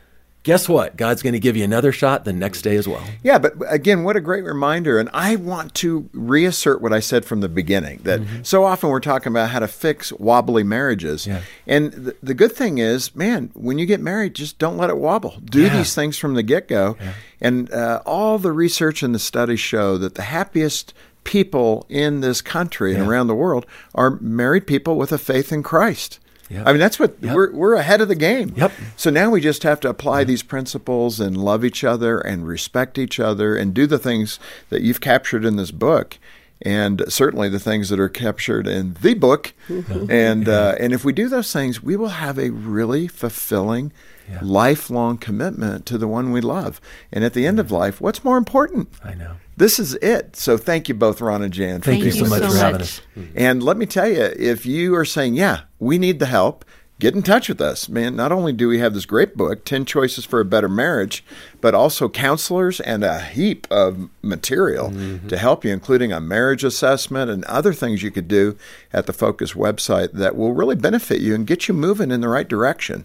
Speaker 9: guess what? God's going to give you another shot the next day as well.
Speaker 1: Yeah, but again, what a great reminder. And I want to reassert what I said from the beginning that
Speaker 9: Mm-hmm.
Speaker 1: so often we're talking about how to fix wobbly marriages.
Speaker 9: Yeah.
Speaker 1: And the, the good thing is, man, when you get married, just don't let it wobble. Do
Speaker 9: Yeah.
Speaker 1: these things from the get go. And uh, all the research and the studies show that the happiest people in this country and around the world are married people with a faith in Christ.
Speaker 9: Yep.
Speaker 1: I mean, that's what
Speaker 9: Yep.
Speaker 1: we're, we're ahead of the game.
Speaker 9: Yep.
Speaker 1: So now we just have to apply these principles and love each other and respect each other and do the things that you've captured in this book. And certainly the things that are captured in the book, (laughs) and uh, and if we do those things, we will have a really fulfilling, lifelong commitment to the one we love. And at the end of life, what's more important?
Speaker 9: I know.
Speaker 1: This is it. So thank you both, Ron and Jan. for
Speaker 9: Thank, you so much
Speaker 1: us.
Speaker 9: for having us.
Speaker 1: And let me tell you, if you are saying, yeah, we need the help, get in touch with us. Man, not only do we have this great book, 10 Choices for a Better Marriage, but also counselors and a heap of material mm-hmm. to help you, including a marriage assessment and other things you could do at the Focus website that will really benefit you and get you moving in the right direction.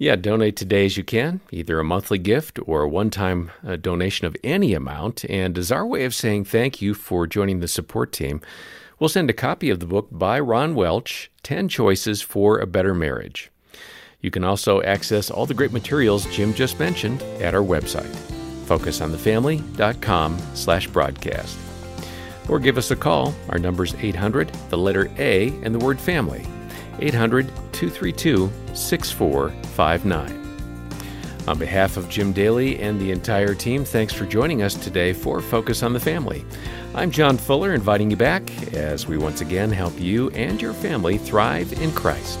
Speaker 3: Yeah, donate today as you can, either a monthly gift or a one time uh, donation of any amount. And as our way of saying thank you for joining the support team, we'll send a copy of the book by Ron Welch 10 Choices for a Better Marriage. You can also access all the great materials Jim just mentioned at our website, focusonthefamily.com slash broadcast. Or give us a call. Our number's 800, the letter A, and the word family. 800 232 6459. On behalf of Jim Daly and the entire team, thanks for joining us today for Focus on the Family. I'm John Fuller, inviting you back as we once again help you and your family thrive in Christ.